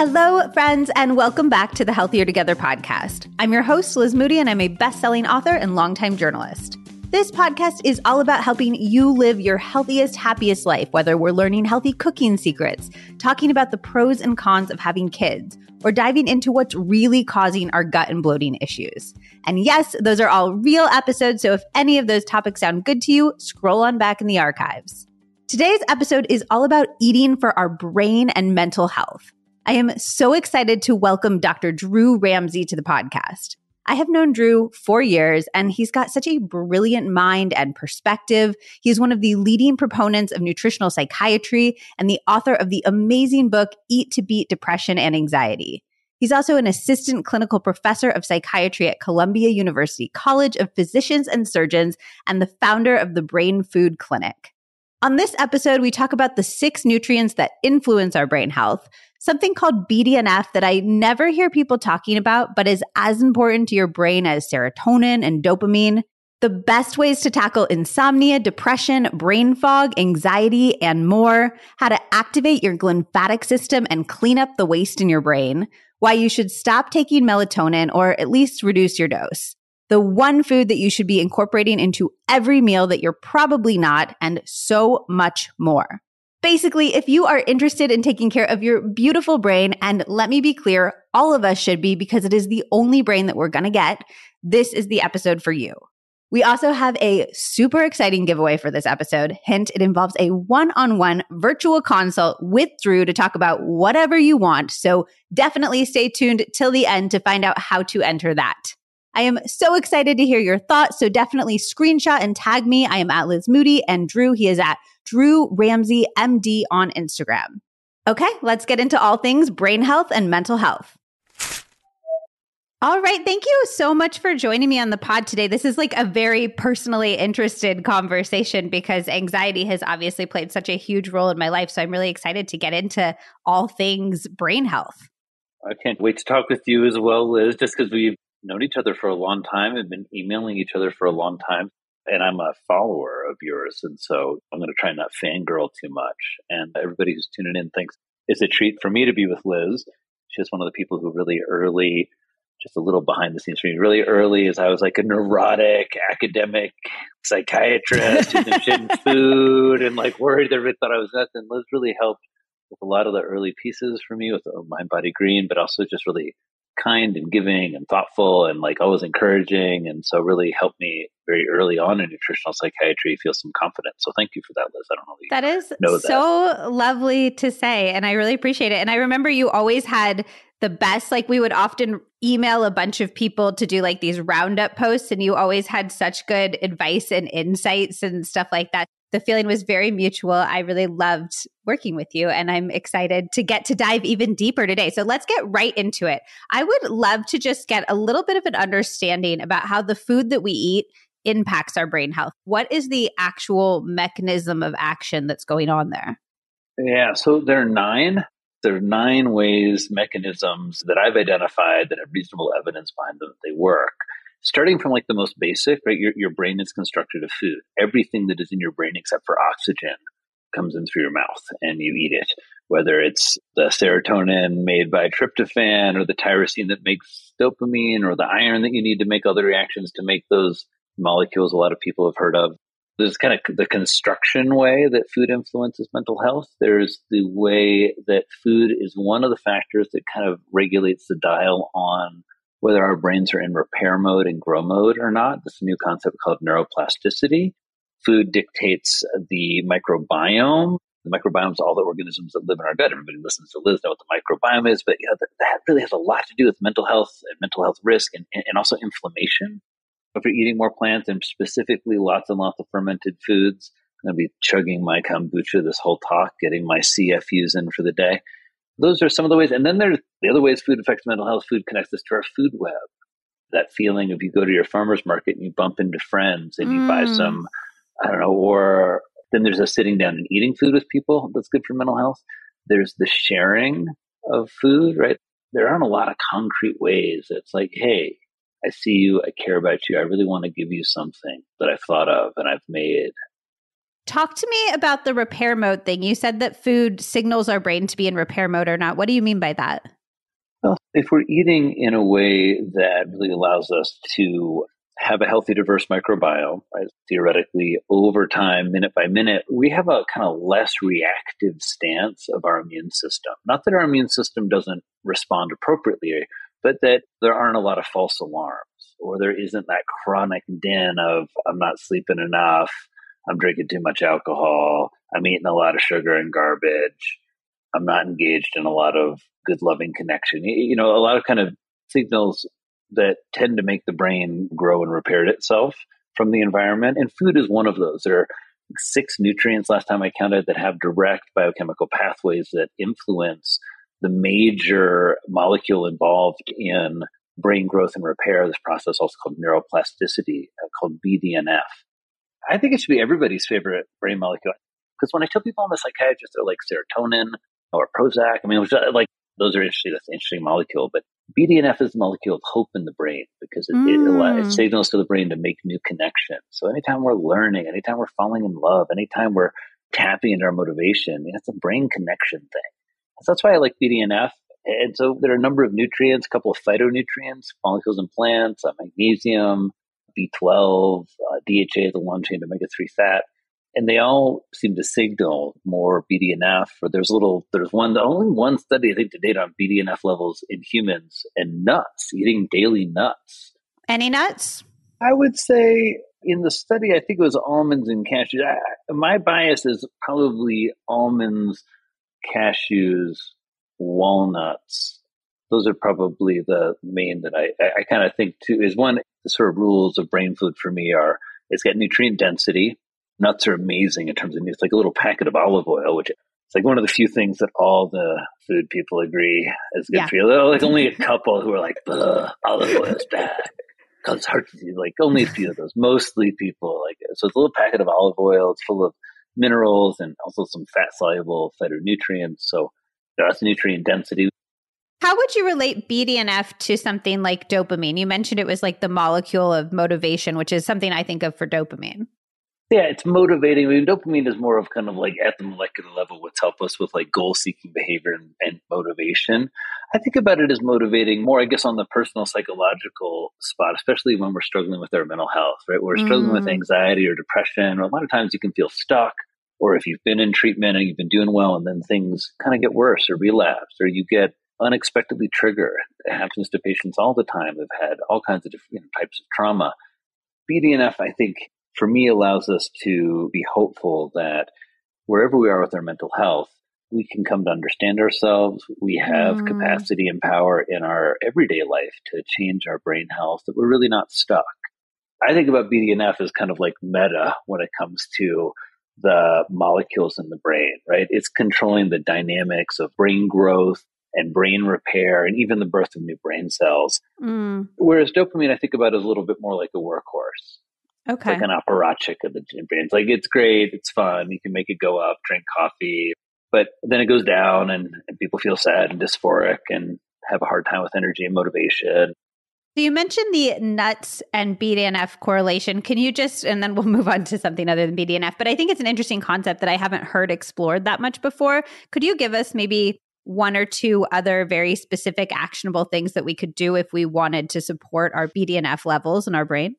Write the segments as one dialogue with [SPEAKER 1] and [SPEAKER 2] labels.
[SPEAKER 1] Hello, friends, and welcome back to the Healthier Together podcast. I'm your host, Liz Moody, and I'm a best selling author and longtime journalist. This podcast is all about helping you live your healthiest, happiest life, whether we're learning healthy cooking secrets, talking about the pros and cons of having kids, or diving into what's really causing our gut and bloating issues. And yes, those are all real episodes, so if any of those topics sound good to you, scroll on back in the archives. Today's episode is all about eating for our brain and mental health. I am so excited to welcome Dr. Drew Ramsey to the podcast. I have known Drew for years, and he's got such a brilliant mind and perspective. He's one of the leading proponents of nutritional psychiatry and the author of the amazing book, Eat to Beat Depression and Anxiety. He's also an assistant clinical professor of psychiatry at Columbia University College of Physicians and Surgeons and the founder of the Brain Food Clinic. On this episode, we talk about the six nutrients that influence our brain health, something called BDNF that I never hear people talking about, but is as important to your brain as serotonin and dopamine. The best ways to tackle insomnia, depression, brain fog, anxiety, and more. How to activate your glymphatic system and clean up the waste in your brain. Why you should stop taking melatonin or at least reduce your dose the one food that you should be incorporating into every meal that you're probably not, and so much more. Basically, if you are interested in taking care of your beautiful brain, and let me be clear, all of us should be because it is the only brain that we're to get, this is the episode for you. We also have a super exciting giveaway for this episode. Hint, it involves a one on one virtual consult with Drew to talk about whatever you want. So definitely stay tuned till the end to find out how to enter that. I am so excited to hear your thoughts. So definitely screenshot and tag me. I am at Liz Moody and Drew. He is at Drew Ramsey MD on Instagram. Okay, let's get into all things brain health and mental health. All right. Thank you so much for joining me on the pod today. This is like a very personally interested conversation because anxiety has obviously played such a huge role in my life. So I'm really excited to get into all things brain health.
[SPEAKER 2] I can't wait to talk with you as well, Liz, just because we've known each other for a long time and been emailing each other for a long time. And I'm a follower of yours. And so I'm going to try not fangirl too much. And everybody who's tuning in thinks it's a treat for me to be with Liz. She's one of the people who really early, just a little behind the scenes for me, really early as I was like a neurotic academic psychiatrist in food and like worried that everybody thought I was nuts. And Liz really helped with a lot of the early pieces for me with uh, Mind Body Green, but also just really kind and giving and thoughtful and like always encouraging and so really helped me very early on in nutritional psychiatry feel some confidence. So thank you for that liz. I don't know
[SPEAKER 1] that is know so that. lovely to say and i really appreciate it. And i remember you always had the best like we would often email a bunch of people to do like these roundup posts and you always had such good advice and insights and stuff like that the feeling was very mutual. I really loved working with you, and I'm excited to get to dive even deeper today. So let's get right into it. I would love to just get a little bit of an understanding about how the food that we eat impacts our brain health. What is the actual mechanism of action that's going on there?
[SPEAKER 2] Yeah, so there are nine. There are nine ways, mechanisms that I've identified that have reasonable evidence behind them that they work starting from like the most basic, right? Your, your brain is constructed of food. Everything that is in your brain except for oxygen comes in through your mouth and you eat it. Whether it's the serotonin made by tryptophan or the tyrosine that makes dopamine or the iron that you need to make other reactions to make those molecules a lot of people have heard of. There's kind of the construction way that food influences mental health. There's the way that food is one of the factors that kind of regulates the dial on whether our brains are in repair mode and grow mode or not. This new concept called neuroplasticity. Food dictates the microbiome. The microbiome is all the organisms that live in our gut. Everybody listens to Liz know what the microbiome is, but you know, that, that, really has a lot to do with mental health and mental health risk and, and also inflammation. If you're eating more plants and specifically lots and lots of fermented foods, I'm going to be chugging my kombucha this whole talk, getting my CFUs in for the day those are some of the ways. And then there's the other ways food affects mental health. Food connects us to our food web. That feeling of you go to your farmer's market and you bump into friends and you mm. buy some, I don't know, or then there's a sitting down and eating food with people that's good for mental health. There's the sharing of food, right? There aren't a lot of concrete ways. It's like, hey, I see you, I care about you, I really want to give you something that I've thought of and I've made
[SPEAKER 1] Talk to me about the repair mode thing. You said that food signals our brain to be in repair mode or not. What do you mean by that?
[SPEAKER 2] Well, if we're eating in a way that really allows us to have a healthy, diverse microbiome, right? Theoretically, over time, minute by minute, we have a kind of less reactive stance of our immune system. Not that our immune system doesn't respond appropriately, but that there aren't a lot of false alarms or there isn't that chronic din of, I'm not sleeping enough, I'm drinking too much alcohol, I'm eating a lot of sugar and garbage, I'm not engaged in a lot of good, loving connection. You know, a lot of kind of signals that tend to make the brain grow and repair itself from the environment. And food is one of those. There are six nutrients last time I counted that have direct biochemical pathways that influence the major molecule involved in brain growth and repair. This process, also called neuroplasticity, uh, called BDNF. I think it should be everybody's favorite brain molecule. Because when I tell people I'm a psychiatrist, they're like serotonin or Prozac. I mean, like those are interesting. That's an interesting molecule. But BDNF is the molecule of hope in the brain because it, mm. it, it, signals to the brain to make new connections. So anytime we're learning, anytime we're falling in love, anytime we're tapping into our motivation, it's a brain connection thing. So that's why I like BDNF. And so there are a number of nutrients, a couple of phytonutrients, molecules in plants, uh, magnesium, B12, uh, DHA, the long chain omega 3 fat and they all seem to signal more BDNF. Or there's a little, there's one, the only one study I think to date on BDNF levels in humans and nuts, eating daily nuts.
[SPEAKER 1] Any nuts?
[SPEAKER 2] I would say in the study, I think it was almonds and cashews. I, my bias is probably almonds, cashews, walnuts. Those are probably the main that I, I, I kind of think too is one, the sort of rules of brain food for me are it's got nutrient density nuts are amazing in terms of it's like a little packet of olive oil, which it's like one of the few things that all the food people agree is good yeah. for you. Like only a couple who are like, olive oil is bad. Hard to see, like only a few of those. Mostly people like it. So it's a little packet of olive oil. It's full of minerals and also some fat soluble phytonutrients. So that's nutrient density.
[SPEAKER 1] How would you relate BDNF to something like dopamine? You mentioned it was like the molecule of motivation, which is something I think of for dopamine.
[SPEAKER 2] Yeah, it's motivating. I mean, dopamine is more of kind of like at the molecular level what's help us with like goal seeking behavior and, and, motivation. I think about it as motivating more, I guess, on the personal psychological spot, especially when we're struggling with our mental health, right? We're struggling mm. with anxiety or depression, or a lot of times you can feel stuck, or if you've been in treatment and you've been doing well and then things kind of get worse or relapse, or you get unexpectedly trigger. It happens to patients all the time They've had all kinds of different you know, types of trauma. BDNF, I think, for me allows us to be hopeful that wherever we are with our mental health, we can come to understand ourselves. We have mm. capacity and power in our everyday life to change our brain health, that we're really not stuck. I think about BDNF as kind of like meta when it comes to the molecules in the brain, right? It's controlling the dynamics of brain growth and brain repair and even the birth of new brain cells. Mm. Whereas dopamine, I think about as a little bit more like a workhorse.
[SPEAKER 1] Okay.
[SPEAKER 2] Like an apparatchik of the brain. It's like it's great, it's fun, you can make it go up, drink coffee, but then it goes down and, and people feel sad and dysphoric and have a hard time with energy and motivation.
[SPEAKER 1] So you mentioned the nuts and BDNF correlation. Can you just, and then we'll move on to something other than BDNF, but I think it's an interesting concept that I haven't heard explored that much before. Could you give us maybe one or two other very specific actionable things that we could do if we wanted to support our BDNF levels in our brain?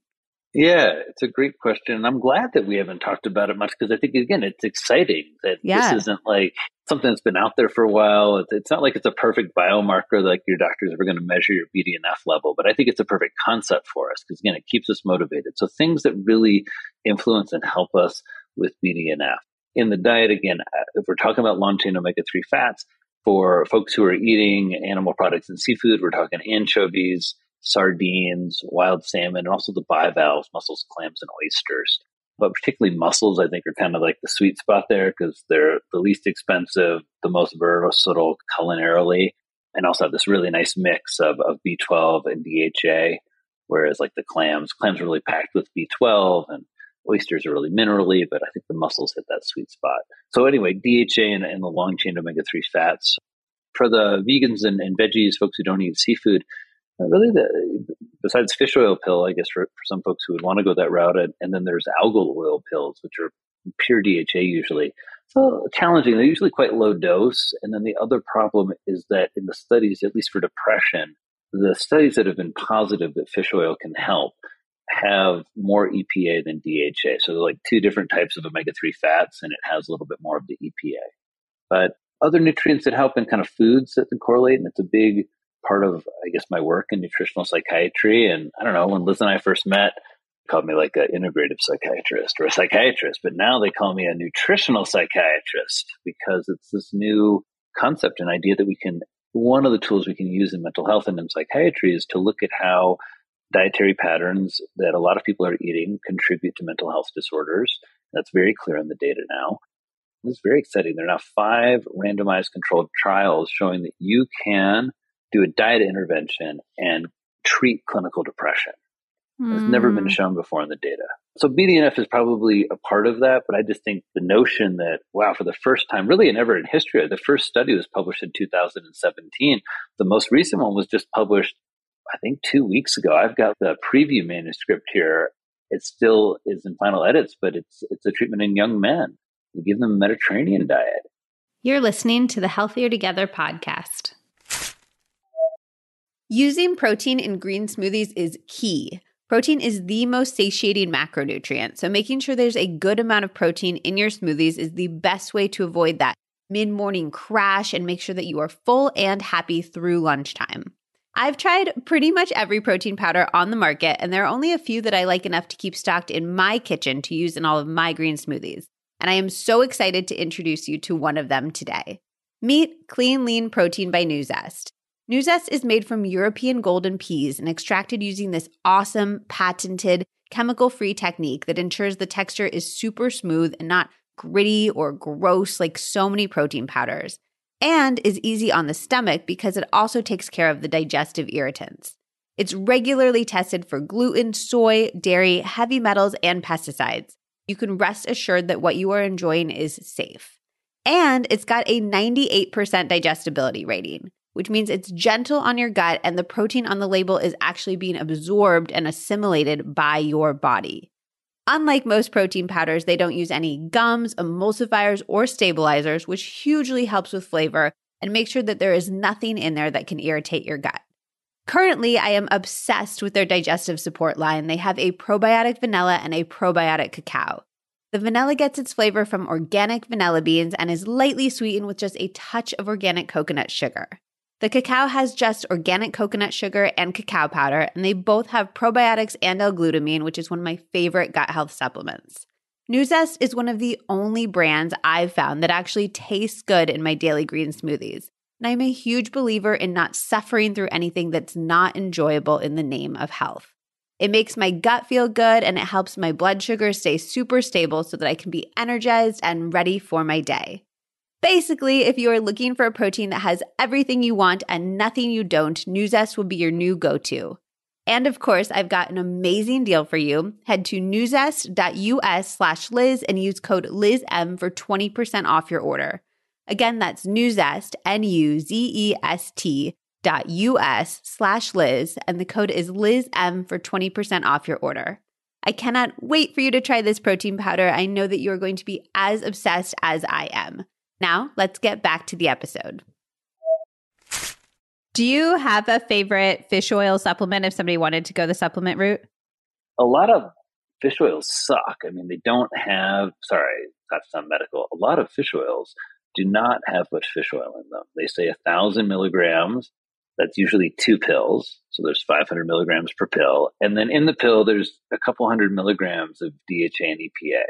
[SPEAKER 2] Yeah, it's a great question. And I'm glad that we haven't talked about it much because I think, again, it's exciting that yeah. this isn't like something that's been out there for a while. It's not like it's a perfect biomarker like your doctors are going to measure your BDNF level, but I think it's a perfect concept for us because, again, it keeps us motivated. So things that really influence and help us with BDNF. In the diet, again, uh, if we're talking about long chain omega 3 fats, for folks who are eating animal products and seafood, we're talking anchovies, sardines, wild salmon, and also the bivalves, mussels, clams, and oysters. But particularly mussels, I think, are kind of like the sweet spot there because they're the least expensive, the most versatile culinarily, and also have this really nice mix of, of B12 and DHA. Whereas, like the clams, clams are really packed with B12 and oysters are really minerally, but I think the mussels hit that sweet spot. So, anyway, DHA and, and the long chain omega 3 fats. For the vegans and, and veggies, folks who don't eat seafood, uh, really the besides fish oil pill, I guess for, for some folks who would want to go that route, and then there's algal oil pills, which are pure DHA usually. So challenging. They're usually quite low dose. And then the other problem is that in the studies, at least for depression, the studies that have been positive that fish oil can help have more EPA than DHA. So they're like two different types of omega 3 fats, and it has a little bit more of the EPA. But other nutrients that help in kind of foods that correlate, and it's a big part of, I guess, my work in nutritional psychiatry. And I don't know, when Liz and I first met, called me like an integrative psychiatrist or a psychiatrist, but now they call me a nutritional psychiatrist because it's this new concept and idea that we can, one of the tools we can use in mental health and in psychiatry is to look at how dietary patterns that a lot of people are eating contribute to mental health disorders. That's very clear in the data now. It's very exciting. There are now five randomized controlled trials showing that you can do a diet intervention and treat clinical depression. It's never been hmm. shown before in the data. So BDNF is probably a part of that, but I just think the notion that, wow, for the first time, really and ever in history, the first study was published in 2017. The most recent one was just published, I think, two weeks ago. I've got the preview manuscript here. It still is in final edits, but it's it's a treatment in young men. We give them a Mediterranean diet.
[SPEAKER 1] You're listening to the Healthier Together podcast. Using protein in green smoothies is key. Protein is the most satiating macronutrient, so making sure there's a good amount of protein in your smoothies is the best way to avoid that mid morning crash and make sure that you are full and happy through lunchtime. I've tried pretty much every protein powder on the market, and there are only a few that I like enough to keep stocked in my kitchen to use in all of my green smoothies. And I am so excited to introduce you to one of them today. Meet Clean Lean Protein by Nuzest. Nuzest is made from European golden peas and extracted using this awesome, patented, chemical free technique that ensures the texture is super smooth and not gritty or gross like so many protein powders, and is easy on the stomach because it also takes care of the digestive irritants. It's regularly tested for gluten, soy, dairy, heavy metals, and pesticides. You can rest assured that what you are enjoying is safe. And it's got a 98% digestibility rating which means it's gentle on your gut and the protein on the label is actually being absorbed and assimilated by your body. Unlike most protein powders, they don't use any gums, emulsifiers, or stabilizers, which hugely helps with flavor and make sure that there is nothing in there that can irritate your gut. Currently, I am obsessed with their digestive support line. They have a probiotic vanilla and a probiotic cacao. The vanilla gets its flavor from organic vanilla beans and is lightly sweetened with just a touch of organic coconut sugar. The cacao has just organic coconut sugar and cacao powder, and they both have probiotics and L-glutamine, which is one of my favorite gut health supplements. Nuzest is one of the only brands I've found that actually tastes good in my daily green smoothies. And I'm a huge believer in not suffering through anything that's not enjoyable in the name of health. It makes my gut feel good and it helps my blood sugar stay super stable so that I can be energized and ready for my day. Basically, if you are looking for a protein that has everything you want and nothing you don't, Nuzest will be your new go to. And of course, I've got an amazing deal for you. Head to nuzest.us slash Liz and use code LizM for 20% off your order. Again, that's Nuzest, N U Z E S T dot US slash Liz, and the code is LizM for 20% off your order. I cannot wait for you to try this protein powder. I know that you are going to be as obsessed as I am. Now, let's get back to the episode. Do you have a favorite fish oil supplement if somebody wanted to go the supplement route?
[SPEAKER 2] A lot of fish oils suck. I mean, they don't have, sorry, that's not medical. A lot of fish oils do not have much fish oil in them. They say a thousand milligrams. That's usually two pills. So there's 500 milligrams per pill. And then in the pill, there's a couple hundred milligrams of DHA and EPA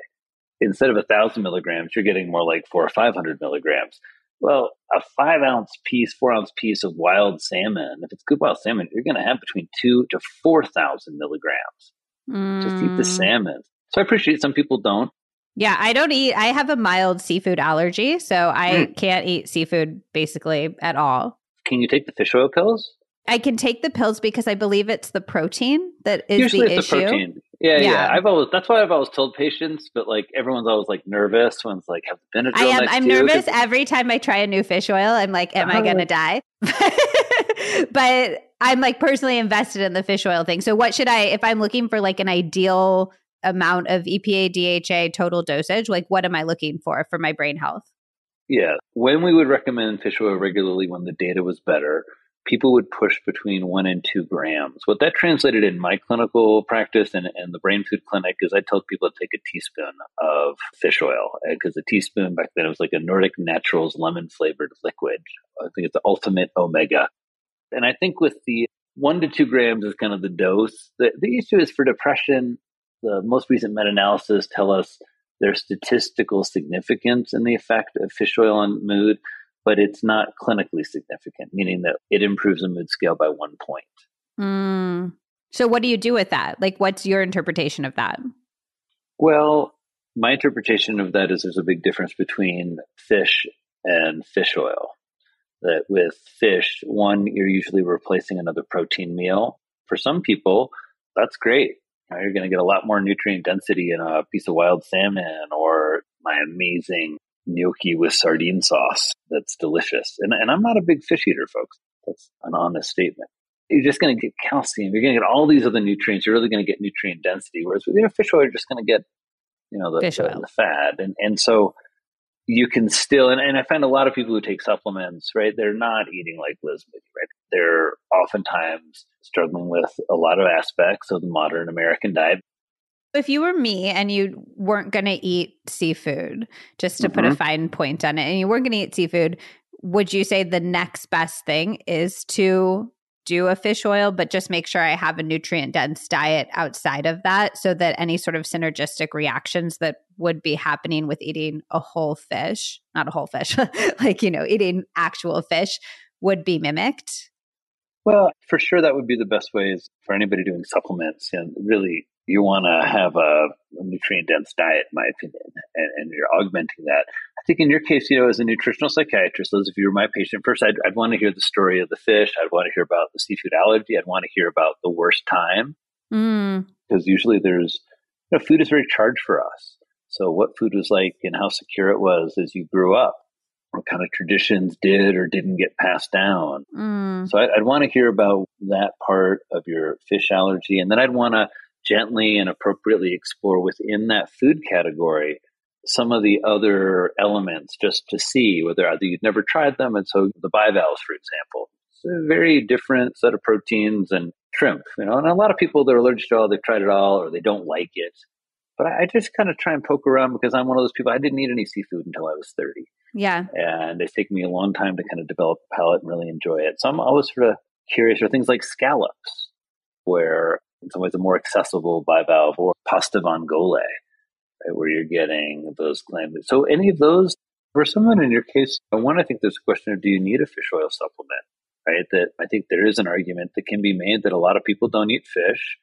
[SPEAKER 2] instead of a thousand milligrams, you're getting more like four or 500 milligrams. Well, a five ounce piece, four ounce piece of wild salmon, if it's good wild salmon, you're going to have between two to 4,000 milligrams. Mm. Just eat the salmon. So I appreciate some people don't.
[SPEAKER 1] Yeah, I don't eat, I have a mild seafood allergy. So I mm. can't eat seafood basically at all.
[SPEAKER 2] Can you take the fish oil pills?
[SPEAKER 1] I can take the pills because I believe it's the protein that is Usually the issue. The protein.
[SPEAKER 2] Yeah, yeah, yeah, I've always that's why I've always told patients, but like everyone's always like nervous when it's like have Benadryl. I am.
[SPEAKER 1] I'm nervous every time I try a new fish oil. I'm like, am I gonna die? but I'm like personally invested in the fish oil thing. So what should I if I'm looking for like an ideal amount of EPA, DHA total dosage? Like, what am I looking for for my brain health?
[SPEAKER 2] Yeah. When we would recommend fish oil regularly when the data was better, people would push between one and two grams. What that translated in my clinical practice and, and the brain food clinic is I told people to take a teaspoon of fish oil uh, because a teaspoon back then it was like a Nordic Naturals lemon flavored liquid. I think it's the ultimate omega. And I think with the one to two grams is kind of the dose. The, the issue is for depression, the most recent meta analysis tell us there's statistical significance in the effect of fish oil on mood, but it's not clinically significant, meaning that it improves a mood scale by one point.
[SPEAKER 1] Mm. So, what do you do with that? Like, what's your interpretation of that?
[SPEAKER 2] Well, my interpretation of that is there's a big difference between fish and fish oil. That with fish, one, you're usually replacing another protein meal. For some people, that's great. You're going to get a lot more nutrient density in a piece of wild salmon or my amazing gnocchi with sardine sauce that's delicious. And, and I'm not a big fish eater, folks. That's an honest statement. You're just going to get calcium. You're going to get all these other nutrients. You're really going to get nutrient density. Whereas with you know, fish oil, you're just going to get, you know, the, the, the, fat. And, and so you can still, and, and I find a lot of people who take supplements, right, they're not eating like Liz right? They're oftentimes struggling with a lot of aspects of the modern American diet.
[SPEAKER 1] If you were me and you weren't going to eat seafood, just to mm-hmm. put a mm-hmm. fine point on it, and you weren't going to eat seafood, would you say the next best thing is to do a fish oil, but just make sure I have a nutrient dense diet outside of that so that any sort of synergistic reactions that would be happening with eating a whole fish, not a whole fish, like, you know, eating actual fish would be mimicked?
[SPEAKER 2] Well, for sure, that would be the best ways for anybody doing supplements. And really, you want to have a, nutrient dense diet, in my opinion, and, and, you're augmenting that. I think in your case, you know, as a nutritional psychiatrist, those of you who are my patient, first, I'd, I'd want to hear the story of the fish. I'd want to hear about the seafood allergy. I'd want to hear about the worst time.
[SPEAKER 1] Mm.
[SPEAKER 2] Because usually there's, you know, food is very charged for us. So what food was like and how secure it was as you grew up. What kind of traditions did or didn't get passed down.
[SPEAKER 1] Mm.
[SPEAKER 2] So I'd, I'd want to hear about that part of your fish allergy. And then I'd want to gently and appropriately explore within that food category some of the other elements just to see whether either you've never tried them. And so the bivalves, for example, it's a very different set of proteins and shrimp, you know, and a lot of people that are allergic to all, they've tried it all or they don't like it. But I just kind of try and poke around because I'm one of those people. I didn't eat any seafood until I was 30.
[SPEAKER 1] Yeah.
[SPEAKER 2] And it's taken me a long time to kind of develop a palate and really enjoy it. So I'm always sort of curious for things like scallops, where in some ways a more accessible bivalve or pasta vongole, right, where you're getting those clams. So any of those, for someone in your case, one, I think there's a question of do you need a fish oil supplement, right? That I think there is an argument that can be made that a lot of people don't eat fish.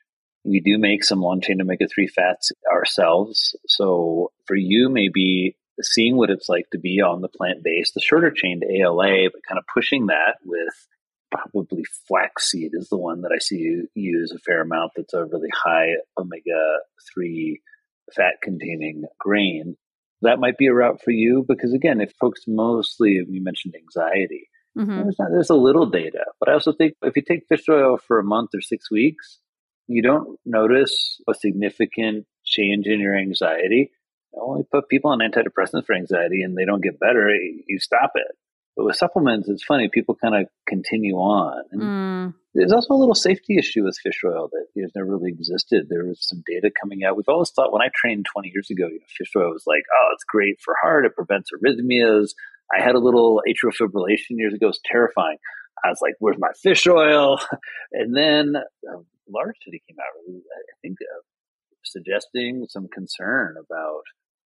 [SPEAKER 2] We do make some long chain omega 3 fats ourselves. So for you, maybe seeing what it's like to be on the plant based, the shorter chained ALA, but kind of pushing that with probably flaxseed is the one that I see you use a fair amount. That's a really high omega three fat containing grain. That might be a route for you because again, if folks mostly you mentioned anxiety, mm-hmm. there's, not, there's a little data, but I also think if you take fish oil for a month or six weeks, you don't notice a significant change in your anxiety. Only put people on antidepressants for anxiety and they don't get better, you stop it. But with supplements, it's funny, people kind of continue on. And mm. There's also a little safety issue with fish oil that has never really existed. There was some data coming out. We've always thought when I trained 20 years ago, you know, fish oil was like, oh, it's great for heart, it prevents arrhythmias. I had a little atrial fibrillation years ago. It was terrifying. I was like, where's my fish oil? And then a large study came out, I think, uh, suggesting some concern about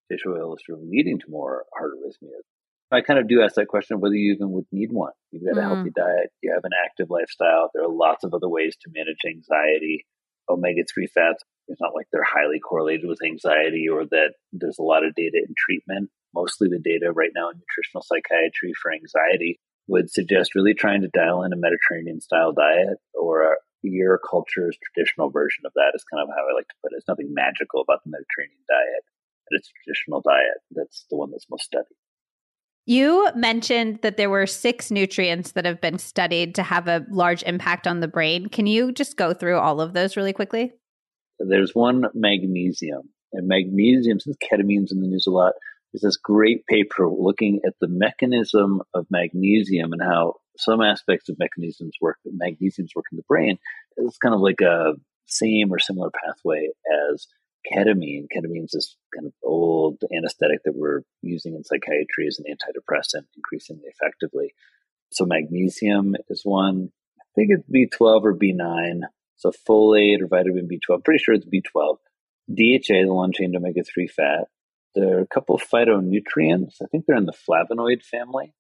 [SPEAKER 2] fish oil is really leading to more heart arrhythmias. I kind of do ask that question of whether you even would need one. You've got a mm. healthy diet, you have an active lifestyle. There are lots of other ways to manage anxiety. Omega 3 fats, it's not like they're highly correlated with anxiety or that there's a lot of data in treatment. Mostly the data right now in nutritional psychiatry for anxiety would suggest really trying to dial in a Mediterranean style diet or a, your culture's traditional version of that is kind of how I like to put it. It's nothing magical about the Mediterranean diet, but it's a traditional diet that's the one that's most studied.
[SPEAKER 1] You mentioned that there were six nutrients that have been studied to have a large impact on the brain. Can you just go through all of those really quickly?
[SPEAKER 2] There's one magnesium, and magnesium, since ketamine's in the news a lot, is this great paper looking at the mechanism of magnesium and how some aspects of mechanisms work, magnesiums work in the brain. It's kind of like a same or similar pathway as ketamine. Ketamine is this kind of old anesthetic that we're using in psychiatry as an antidepressant increasingly effectively. So magnesium is one. I think it's B12 or B9. So folate or vitamin B12. Pretty sure it's B12. DHA, the long chain omega 3 fat. There are a couple phytonutrients. I think they're in the flavonoid family.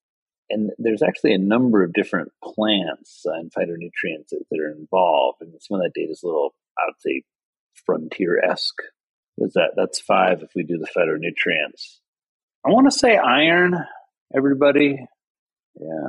[SPEAKER 2] And there's actually a number of different plants uh, and phytonutrients that, that are involved. And some of that data is a little, I would say, frontier esque. Is that that's five if we do the phytonutrients. I want to say iron, everybody. Yeah.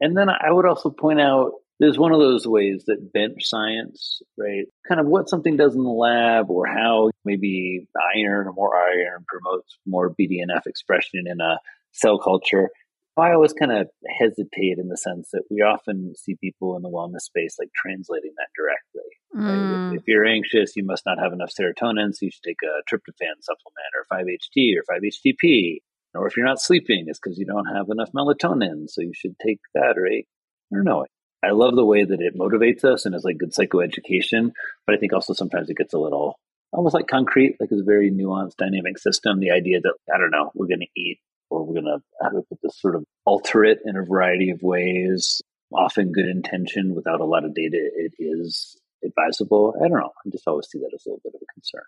[SPEAKER 2] And then I would also point out there's one of those ways that bench science, right? Kind of what something does in the lab or how maybe iron or more iron promotes more BDNF expression in a cell culture. I always kind of hesitate in the sense that we often see people in the wellness space like translating that directly. Right?
[SPEAKER 1] Mm.
[SPEAKER 2] If, if you're anxious, you must not have enough serotonin, so you should take a tryptophan supplement or 5-HT or 5-HTP. Or if you're not sleeping, it's because you don't have enough melatonin, so you should take that, right? I don't know. I love the way that it motivates us and is like good psychoeducation, but I think also sometimes it gets a little almost like concrete, like it's a very nuanced dynamic system. The idea that, I don't know, we're going to eat or we're going to, how do put this, sort of alter it in a variety of ways, often good intention without a lot of data, it is advisable. I don't know. I just always see that as a little bit of a concern.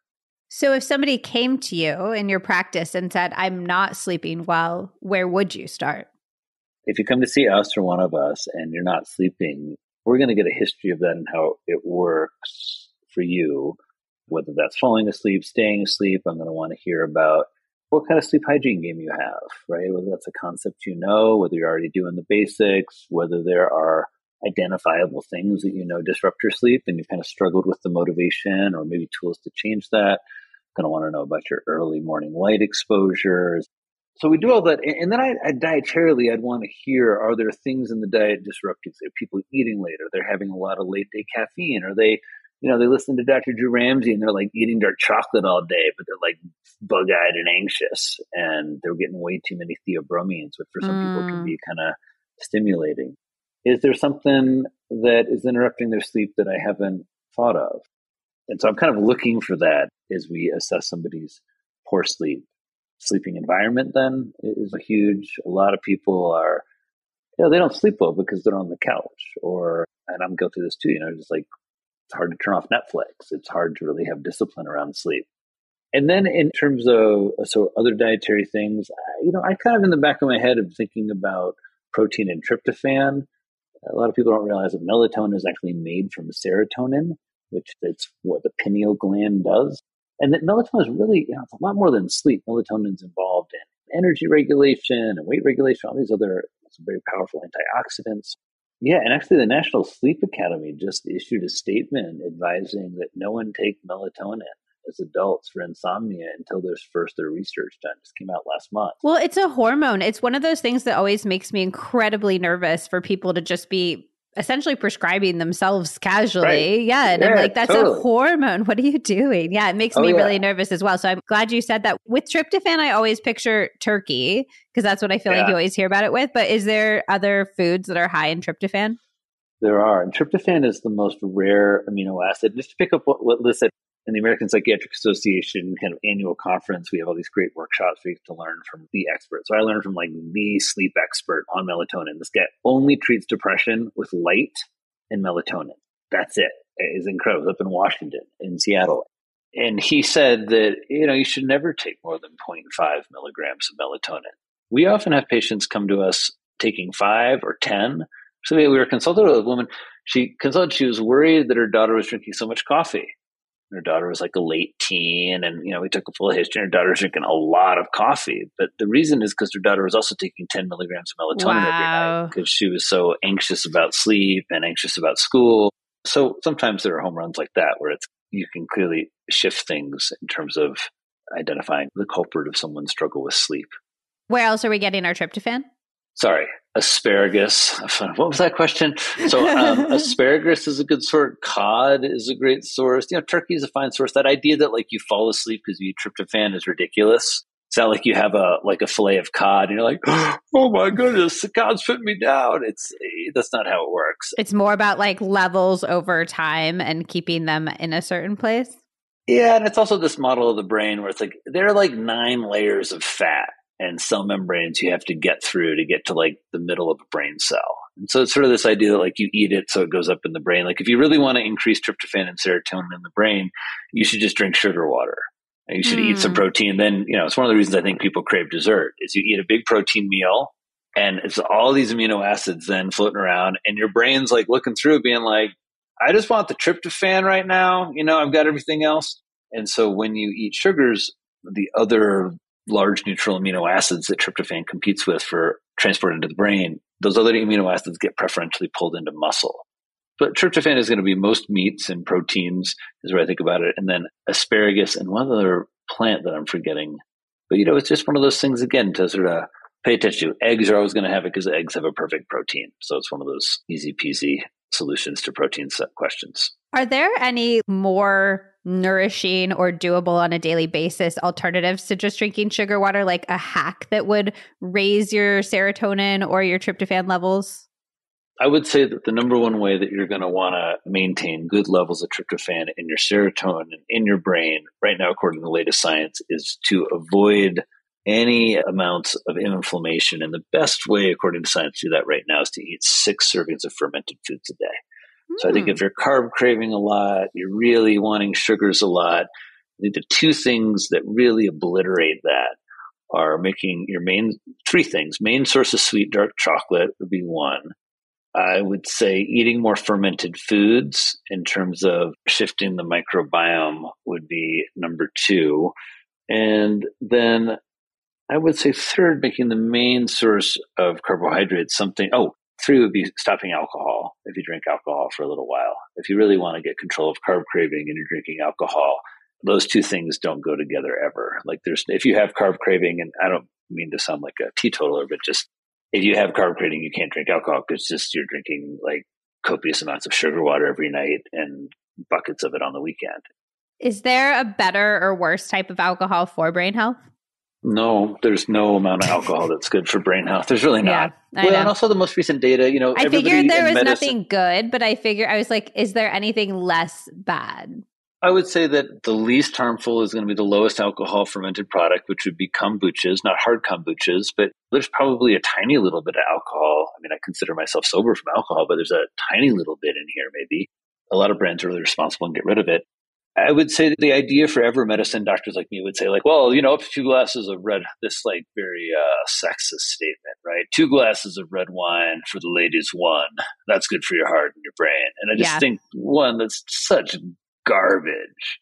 [SPEAKER 1] So, if somebody came to you in your practice and said, I'm not sleeping well, where would you start?
[SPEAKER 2] If you come to see us or one of us and you're not sleeping, we're going to get a history of that and how it works for you, whether that's falling asleep, staying asleep. I'm going to want to hear about what kind of sleep hygiene game you have, right? Whether that's a concept you know, whether you're already doing the basics, whether there are identifiable things that you know disrupt your sleep and you've kind of struggled with the motivation or maybe tools to change that. Going to want to know about your early morning light exposures. So we do all that. And then I, I dietarily, I'd want to hear, are there things in the diet disrupting? Are people eating later? They're having a lot of late day caffeine. Are they, you know, they listen to Dr. Drew Ramsey and they're like eating dark chocolate all day, but they're like bug eyed and anxious and they're getting way too many theobromines, which for some mm. people can be kind of stimulating. Is there something that is interrupting their sleep that I haven't thought of? And so I'm kind of looking for that as we assess somebody's poor sleep. Sleeping environment then is a huge, a lot of people are, you know, they don't sleep well because they're on the couch or, and I'm guilty of this too, you know, just like it's hard to turn off Netflix. It's hard to really have discipline around sleep. And then in terms of so other dietary things, you know, I kind of in the back of my head am thinking about protein and tryptophan a lot of people don't realize that melatonin is actually made from serotonin, which is what the pineal gland does. And that melatonin is really, you know, it's a lot more than sleep. Melatonin is involved in energy regulation and weight regulation, all these other very powerful antioxidants. Yeah, and actually, the National Sleep Academy just issued a statement advising that no one take melatonin as adults for insomnia until there's first their research done. Just came out last month.
[SPEAKER 1] Well, it's a hormone. It's one of those things that always makes me incredibly nervous for people to just be essentially prescribing themselves casually. Right. Yeah. And yeah, I'm like, that's totally. a hormone. What are you doing? Yeah. It makes oh, me yeah. really nervous as well. So I'm glad you said that. With tryptophan, I always picture turkey because that's what I feel yeah. like you always hear about it with. But is there other foods that are high in tryptophan?
[SPEAKER 2] There are. And tryptophan is the most rare amino acid. Just to pick up what, what Liz said, the American Psychiatric Association kind of annual conference, we have all these great workshops you get to learn from the experts. So I learned from like the sleep expert on melatonin. This guy only treats depression with light and melatonin. That's it. It's incredible. Up in Washington, in Seattle. And he said that, you know, you should never take more than 0.5 milligrams of melatonin. We often have patients come to us taking five or 10. So we were consulted with a woman. She consulted, she was worried that her daughter was drinking so much coffee her daughter was like a late teen and you know we took a full history. And her daughter was drinking a lot of coffee but the reason is because her daughter was also taking 10 milligrams of melatonin wow. every night because she was so anxious about sleep and anxious about school. So sometimes there are home runs like that where it's you can clearly shift things in terms of identifying the culprit of someone's struggle with sleep.
[SPEAKER 1] Where else are we getting our tryptophan?
[SPEAKER 2] Sorry asparagus. What was that question? So um, asparagus is a good source. Cod is a great source. You know, turkey is a fine source. That idea that like you fall asleep because you eat tryptophan is ridiculous. It's not like you have a like a fillet of cod and you're like, oh my goodness, the cod's putting me down. It's that's not how it works.
[SPEAKER 1] It's more about like levels over time and keeping them in a certain place.
[SPEAKER 2] Yeah, and it's also this model of the brain where it's like there are like nine layers of fat and cell membranes you have to get through to get to like the middle of a brain cell. And so it's sort of this idea that like you eat it so it goes up in the brain. Like if you really want to increase tryptophan and serotonin in the brain, you should just drink sugar water. And you should mm. eat some hmm. protein. Then, you know, it's one of the reasons I think people crave dessert is you eat a big protein meal and it's all these amino acids then floating around and your brain's like looking through being like, I just want the tryptophan right now. You know, I've got everything else. And so when you eat sugars, the other large neutral amino acids that tryptophan competes with for transport into the brain, those other amino acids get preferentially pulled into muscle. But tryptophan is going to be most meats and proteins, is where I think about it. And then asparagus and one other plant that I'm forgetting. But, you know, it's just one of those things, again, to sort of pay attention to. Eggs are always going to have it because eggs have a perfect protein. So it's one of those easy peasy solutions to protein set questions.
[SPEAKER 1] Are there any more nourishing or doable on a daily basis alternatives to just drinking sugar water, like a hack that would raise your serotonin or your tryptophan levels?
[SPEAKER 2] I would say that the number one way that you're going to want to maintain good levels of tryptophan in your serotonin and in your brain right now, according to the latest science, is to avoid any amounts of inflammation. And the best way, according to science, to do that right now is to eat six servings of fermented foods a day. So I think if hmm. you're carb craving a lot, you're really wanting sugars a lot, the two things that really obliterate that are making your main three things. Main source of sweet dark chocolate would be one. I would say eating more fermented foods in terms of shifting the microbiome would be number two. And then I would say third, making the main source of carbohydrates something. Oh, Three would be stopping alcohol if you drink alcohol for a little while. If you really want to get control of carb craving and you're drinking alcohol, those two things don't go together ever. Like there's, if you have carb craving, and I don't mean to sound like a teetotaler, but just if you have carb craving, you can't drink alcohol because just you're drinking like copious amounts of sugar water every night and buckets of it on the weekend.
[SPEAKER 1] Is there a better or worse type of alcohol for brain health?
[SPEAKER 2] No, there's no amount of alcohol that's good for brain health. There's really not. Yeah, well, know. and also the most recent data, you know,
[SPEAKER 1] I figured there was medicine, nothing good, but I figure I was like, is there anything less bad?
[SPEAKER 2] I would say that the least harmful is going to be the lowest alcohol fermented product, which would be kombuchas, not hard kombuchas, but there's probably a tiny little bit of alcohol. I mean, I consider myself sober from alcohol, but there's a tiny little bit in here, maybe. A lot of brands are really responsible and get rid of it. I would say the idea for ever medicine doctors like me would say like, well, you know, up to two glasses of red, this like very uh, sexist statement, right? Two glasses of red wine for the ladies, one. That's good for your heart and your brain. And I just yeah. think one that's such garbage.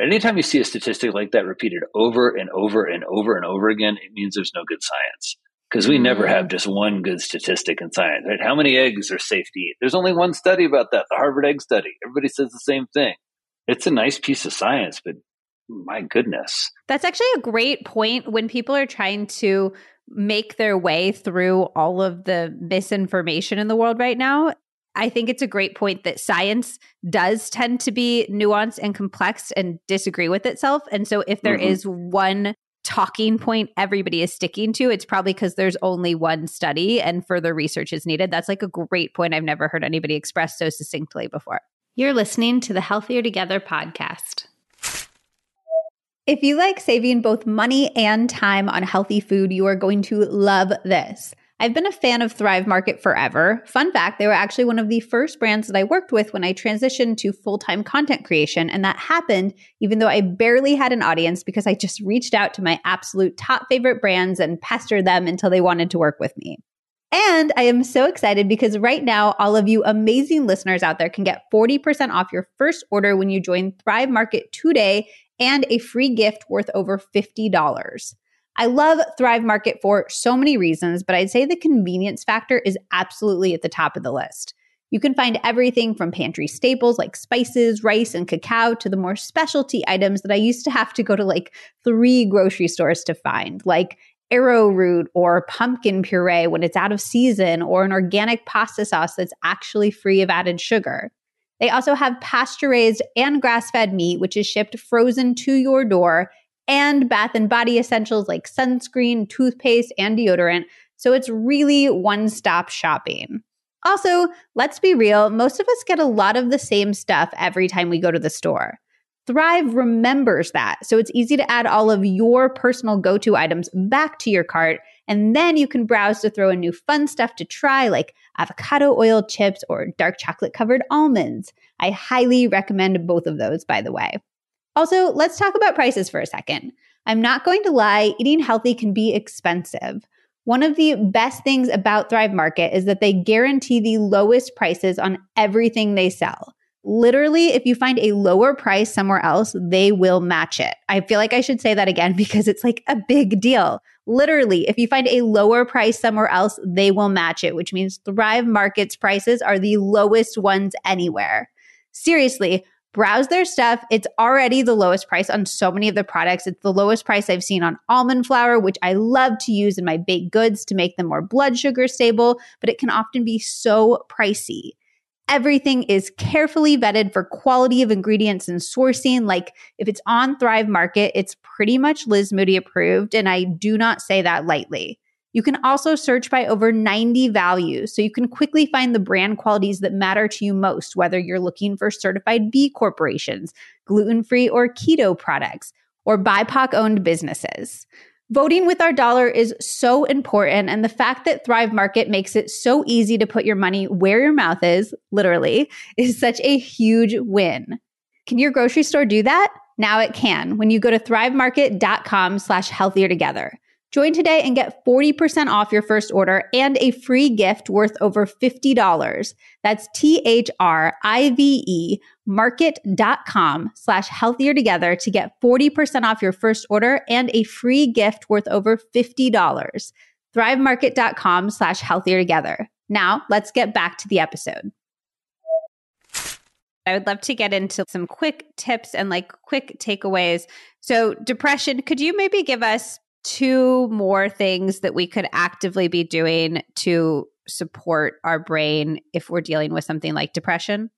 [SPEAKER 2] Anytime you see a statistic like that repeated over and over and over and over again, it means there's no good science because we never have just one good statistic in science. Right? How many eggs are safe to eat? There's only one study about that, the Harvard egg study. Everybody says the same thing it's a nice piece of science, but my goodness.
[SPEAKER 1] That's actually a great point when people are trying to make their way through all of the misinformation in the world right now. I think it's a great point that science does tend to be nuanced and complex and disagree with itself. And so if there mm-hmm. is one talking point everybody is sticking to, it's probably because there's only one study and further research is needed. That's like a great point I've never heard anybody express so succinctly before. You're listening to the Healthier Together podcast. If you like saving both money and time on healthy food, you are going to love this. I've been a fan of Thrive Market forever. Fun fact, they were actually one of the first brands that I worked with when I transitioned to full time content creation. And that happened even though I barely had an audience because I just reached out to my absolute top favorite brands and pestered them until they wanted to work with me. And I am so excited because right now, all of you amazing listeners out there can get 40% off your first order when you join Thrive Market today and a free gift worth over $50. I love Thrive Market for so many reasons, but I'd say the convenience factor is absolutely at the top of the list. You can find everything from pantry staples like spices, rice, and cacao to the more specialty items that I used to have to go to like three grocery stores to find, like arrowroot or pumpkin puree when it's out of season, or an organic pasta sauce that's actually free of added sugar. They also have pasture raised and grass fed meat, which is shipped frozen to your door, and bath and body essentials like sunscreen, toothpaste, and deodorant. So it's really one stop shopping. Also, let's be real, most of us get a lot of the same stuff every time we go to the store. Thrive remembers that. So it's easy to add all of your personal go to items back to your cart. And then you can browse to throw in new fun stuff to try, like avocado oil chips or dark chocolate covered almonds. I highly recommend both of those, by the way. Also, let's talk about prices for a second. I'm not going to lie, eating healthy can be expensive. One of the best things about Thrive Market is that they guarantee the lowest prices on everything they sell. Literally, if you find a lower price somewhere else, they will match it. I feel like I should say that again because it's like a big deal. Literally, if you find a lower price somewhere else, they will match it, which means Thrive Market's prices are the lowest ones anywhere. Seriously, browse their stuff. It's already the lowest price on so many of the products. It's the lowest price I've seen on almond flour, which I love to use in my baked goods to make them more blood sugar stable, but it can often be so pricey. Everything is carefully vetted for quality of ingredients and sourcing. Like if it's on Thrive Market, it's pretty much Liz Moody approved. And I do not say that lightly. You can also search by over 90 values, so you can quickly find the brand qualities that matter to you most, whether you're looking for certified B corporations, gluten free or keto products, or BIPOC owned businesses. Voting with our dollar is so important. And the fact that Thrive Market makes it so easy to put your money where your mouth is, literally, is such a huge win. Can your grocery store do that? Now it can when you go to thrivemarket.com slash healthier together. Join today and get 40% off your first order and a free gift worth over $50. That's T-H-R-I-V-E market.com slash healthier together to get 40% off your first order and a free gift worth over $50. Thrivemarket.com slash healthier together. Now let's get back to the episode. I would love to get into some quick tips and like quick takeaways. So, depression, could you maybe give us two more things that we could actively be doing to support our brain if we're dealing with something like depression?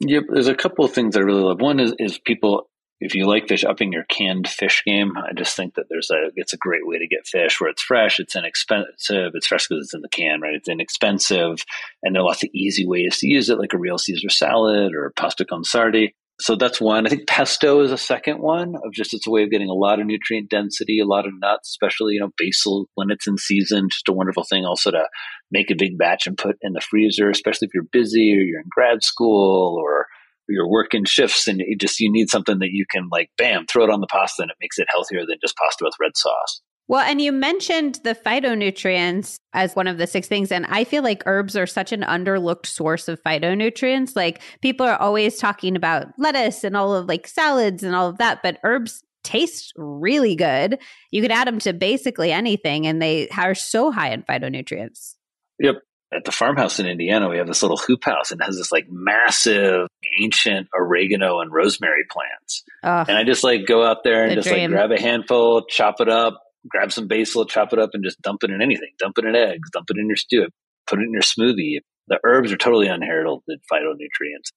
[SPEAKER 2] Yep, there's a couple of things I really love. One is, is people, if you like fish, upping your canned fish game. I just think that there's a, it's a great way to get fish where it's fresh, it's inexpensive, it's fresh because it's in the can, right? It's inexpensive, and there are lots of easy ways to use it, like a real Caesar salad or pasta con sardi so that's one. I think pesto is a second one of just it's a way of getting a lot of nutrient density, a lot of nuts, especially you know basil when it's in season. Just a wonderful thing also to make a big batch and put in the freezer, especially if you're busy or you're in grad school or you're working shifts and you just you need something that you can like bam throw it on the pasta and it makes it healthier than just pasta with red sauce.
[SPEAKER 1] Well, and you mentioned the phytonutrients as one of the six things. And I feel like herbs are such an underlooked source of phytonutrients. Like people are always talking about lettuce and all of like salads and all of that, but herbs taste really good. You could add them to basically anything and they are so high in phytonutrients.
[SPEAKER 2] Yep. At the farmhouse in Indiana, we have this little hoop house and it has this like massive ancient oregano and rosemary plants. Oh, and I just like go out there and just dream. like grab a handful, chop it up, grab some basil, chop it up, and just dump it in anything. Dump it in eggs, dump it in your stew, put it in your smoothie. The herbs are totally unheralded phytonutrients.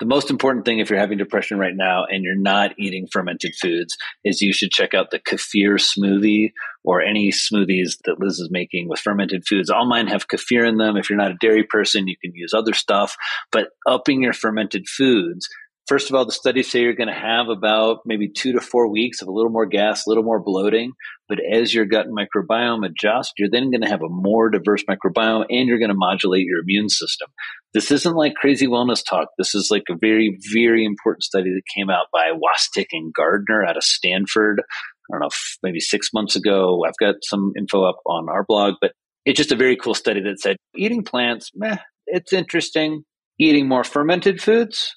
[SPEAKER 2] The most important thing if you're having depression right now and you're not eating fermented foods is you should check out the kefir smoothie or any smoothies that Liz is making with fermented foods. All mine have kefir in them. If you're not a dairy person, you can use other stuff, but upping your fermented foods First of all, the studies say you're going to have about maybe two to four weeks of a little more gas, a little more bloating. But as your gut microbiome adjusts, you're then going to have a more diverse microbiome and you're going to modulate your immune system. This isn't like crazy wellness talk. This is like a very, very important study that came out by Wastyk and Gardner out of Stanford. I don't know, maybe six months ago. I've got some info up on our blog, but it's just a very cool study that said eating plants, meh, it's interesting. Eating more fermented foods,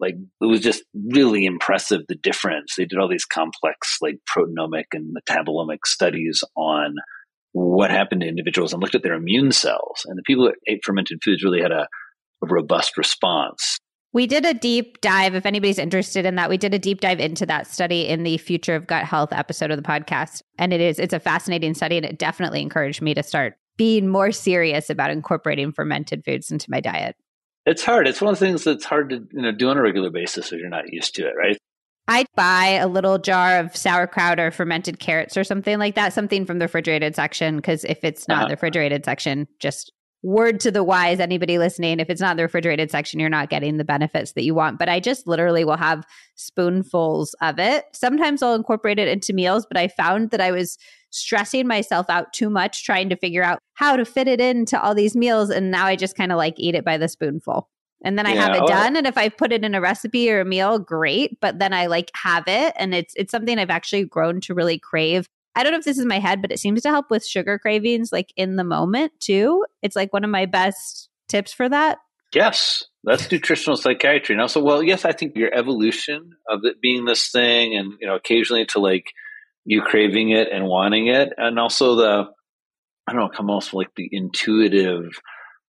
[SPEAKER 2] like it was just really impressive the difference they did all these complex like proteomic and metabolomic studies on what happened to individuals and looked at their immune cells and the people that ate fermented foods really had a, a robust response
[SPEAKER 1] We did a deep dive. If anybody's interested in that, we did a deep dive into that study in the Future of Gut Health episode of the podcast. And it is, it's a fascinating study and it definitely encouraged me to start being more serious about incorporating fermented foods into my diet.
[SPEAKER 2] It's hard. It's one of the things that's hard to you know do on a regular basis if you're not used to it, right?
[SPEAKER 1] I'd buy a little jar of sauerkraut or fermented carrots or something like that, something from the refrigerated section. Because if it's not uh-huh. the refrigerated section, just word to the wise, anybody listening, if it's not the refrigerated section, you're not getting the benefits that you want. But I just literally will have spoonfuls of it. Sometimes I'll incorporate it into meals, but I found that I was stressing myself out too much trying to figure out how to fit it into all these meals. And now I just kind of like eat it by the spoonful and then I yeah, have it done. And if I put it in a recipe or a meal, great. But then I like have it, and it's it's something I've actually grown to really crave. I don't know if this is my head, but it seems to help with sugar cravings, like in the moment too. It's like one of my best tips for that.
[SPEAKER 2] Yes, that's nutritional psychiatry. And also, well, yes, I think your evolution of it being this thing, and you know, occasionally to like you craving it and wanting it, and also the I don't know, come almost like the intuitive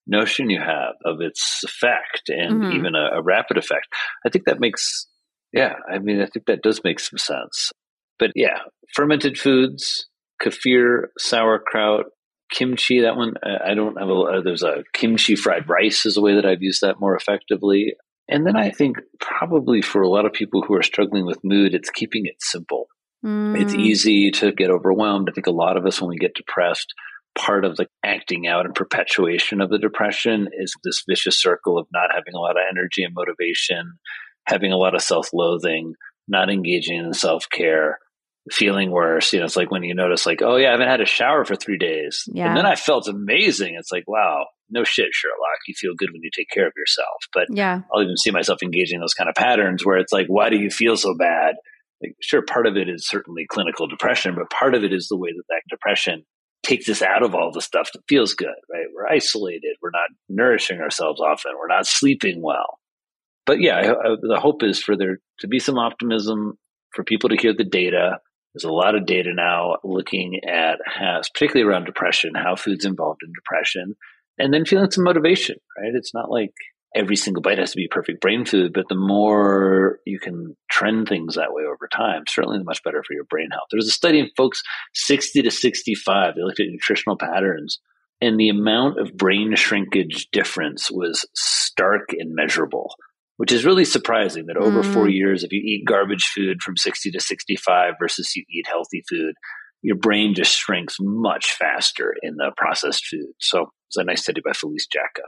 [SPEAKER 2] notion you have of its effect and mm-hmm. even a, a rapid effect. I think that makes, yeah, I mean, I think that does make some sense. But yeah, fermented foods, kefir, sauerkraut, kimchi. That one I don't have. A, there's a kimchi fried rice is a way that I've used that more effectively. And then I think probably for a lot of people who are struggling with mood, it's keeping it simple. Mm. It's easy to get overwhelmed. I think a lot of us when we get depressed part of the acting out and perpetuation of the depression is this vicious circle of not having a lot of energy and motivation, having a lot of self loathing, not engaging in self care, feeling worse. You know, it's like when you notice, like, oh, yeah, I haven't had a shower for three days. Yeah. And then I felt amazing. It's like, wow, no shit, Sherlock. You feel good when you take care of yourself. But yeah. I'll even see myself engaging in those kind of patterns where it's like, why do you feel so bad? Like, sure, part of it is certainly clinical depression, but part of it is the way that that depression takes us out of all the stuff that feels good, right? We're isolated. We're not nourishing ourselves often. We're not sleeping well. But yeah, I, I, the hope is for there to be some optimism, for people to hear the data. There's a lot of data now looking at, how, particularly around depression, how food's involved in depression, and then feeling some motivation, right? It's not like every single bite has to be perfect brain food, but the more you can trend things that way over time, certainly the much better for your brain health. There's a study in folks 60 to 65, they looked at nutritional patterns, and the amount of brain shrinkage difference was stark and measurable, which is really surprising that over mm. four years, if you eat garbage food from 60 to 65 versus you eat healthy food, your brain just shrinks much faster in the processed food. So it's a nice study by Felice Jacka.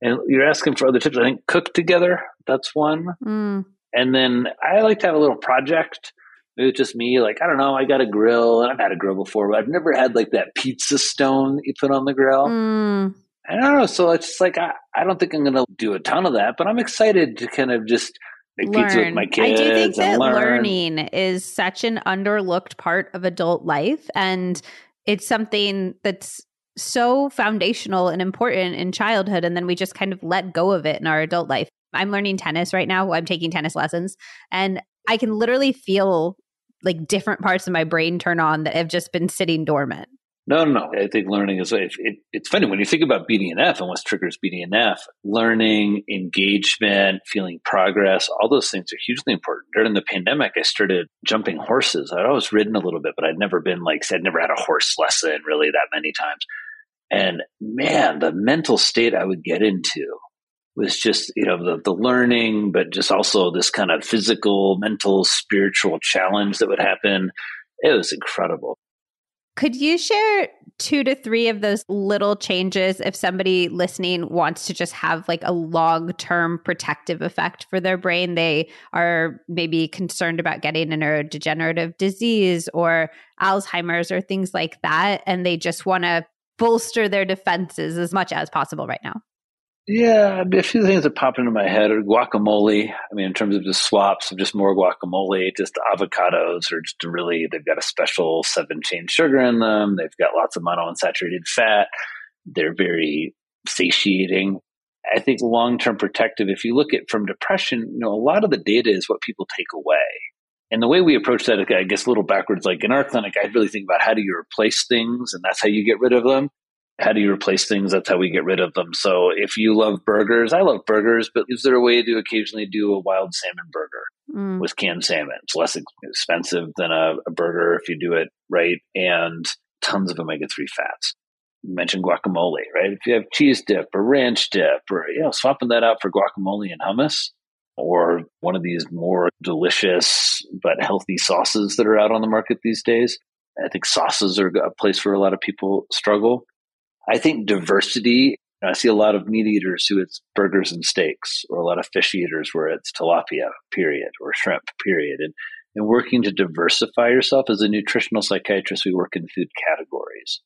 [SPEAKER 2] And you're asking for other tips. I think cook together. That's one. Mm. And then I like to have a little project. Maybe it's just me. Like I don't know. I got a grill, and I've had a grill before, but I've never had like that pizza stone that you put on the grill. Mm. I don't know. So it's just like I, I don't think I'm going to do a ton of that, but I'm excited to kind of just make learn. pizza with my kids.
[SPEAKER 1] I do think that
[SPEAKER 2] learn.
[SPEAKER 1] learning is such an underlooked part of adult life, and it's something that's so foundational and important in childhood and then we just kind of let go of it in our adult life. I'm learning tennis right now. I'm taking tennis lessons and I can literally feel like different parts of my brain turn on that have just been sitting dormant.
[SPEAKER 2] No, no, no. I think learning is it, it, it's funny when you think about BDNF and what triggers BDNF. Learning, engagement, feeling progress, all those things are hugely important. During the pandemic, I started jumping horses. I'd always ridden a little bit, but I'd never been like I'd never had a horse lesson really that many times. And man, the mental state I would get into was just, you know, the, the learning, but just also this kind of physical, mental, spiritual challenge that would happen. It was incredible.
[SPEAKER 1] Could you share two to three of those little changes if somebody listening wants to just have like a long term protective effect for their brain? They are maybe concerned about getting a neurodegenerative disease or Alzheimer's or things like that. And they just want to bolster their defenses as much as possible right now?
[SPEAKER 2] Yeah, a few things that pop into my head are guacamole. I mean, in terms of just swaps of just more guacamole, just avocados are just really, they've got a special seven chain sugar in them. They've got lots of monounsaturated fat. They're very satiating. I think long term protective, if you look at from depression, you know, a lot of the data is what people take away. And the way we approach that, I guess, a little backwards. Like in our clinic, I really think about how do you replace things, and that's how you get rid of them. How do you replace things? That's how we get rid of them. So if you love burgers, I love burgers, but is there a way to occasionally do a wild salmon burger mm. with canned salmon? It's less expensive than a, a burger if you do it right, and tons of omega 3 fats. You mentioned guacamole, right? If you have cheese dip or ranch dip or, you know, swapping that out for guacamole and hummus, or one of these more delicious but healthy sauces that are out on the market these days. I think sauces are a place where a lot of people struggle. I think diversity. I see a lot of meat eaters who it's burgers and steaks, or a lot of fish eaters where it's tilapia, period, or shrimp, period. And, and working to diversify yourself as a nutritional psychiatrist, we work in food categories.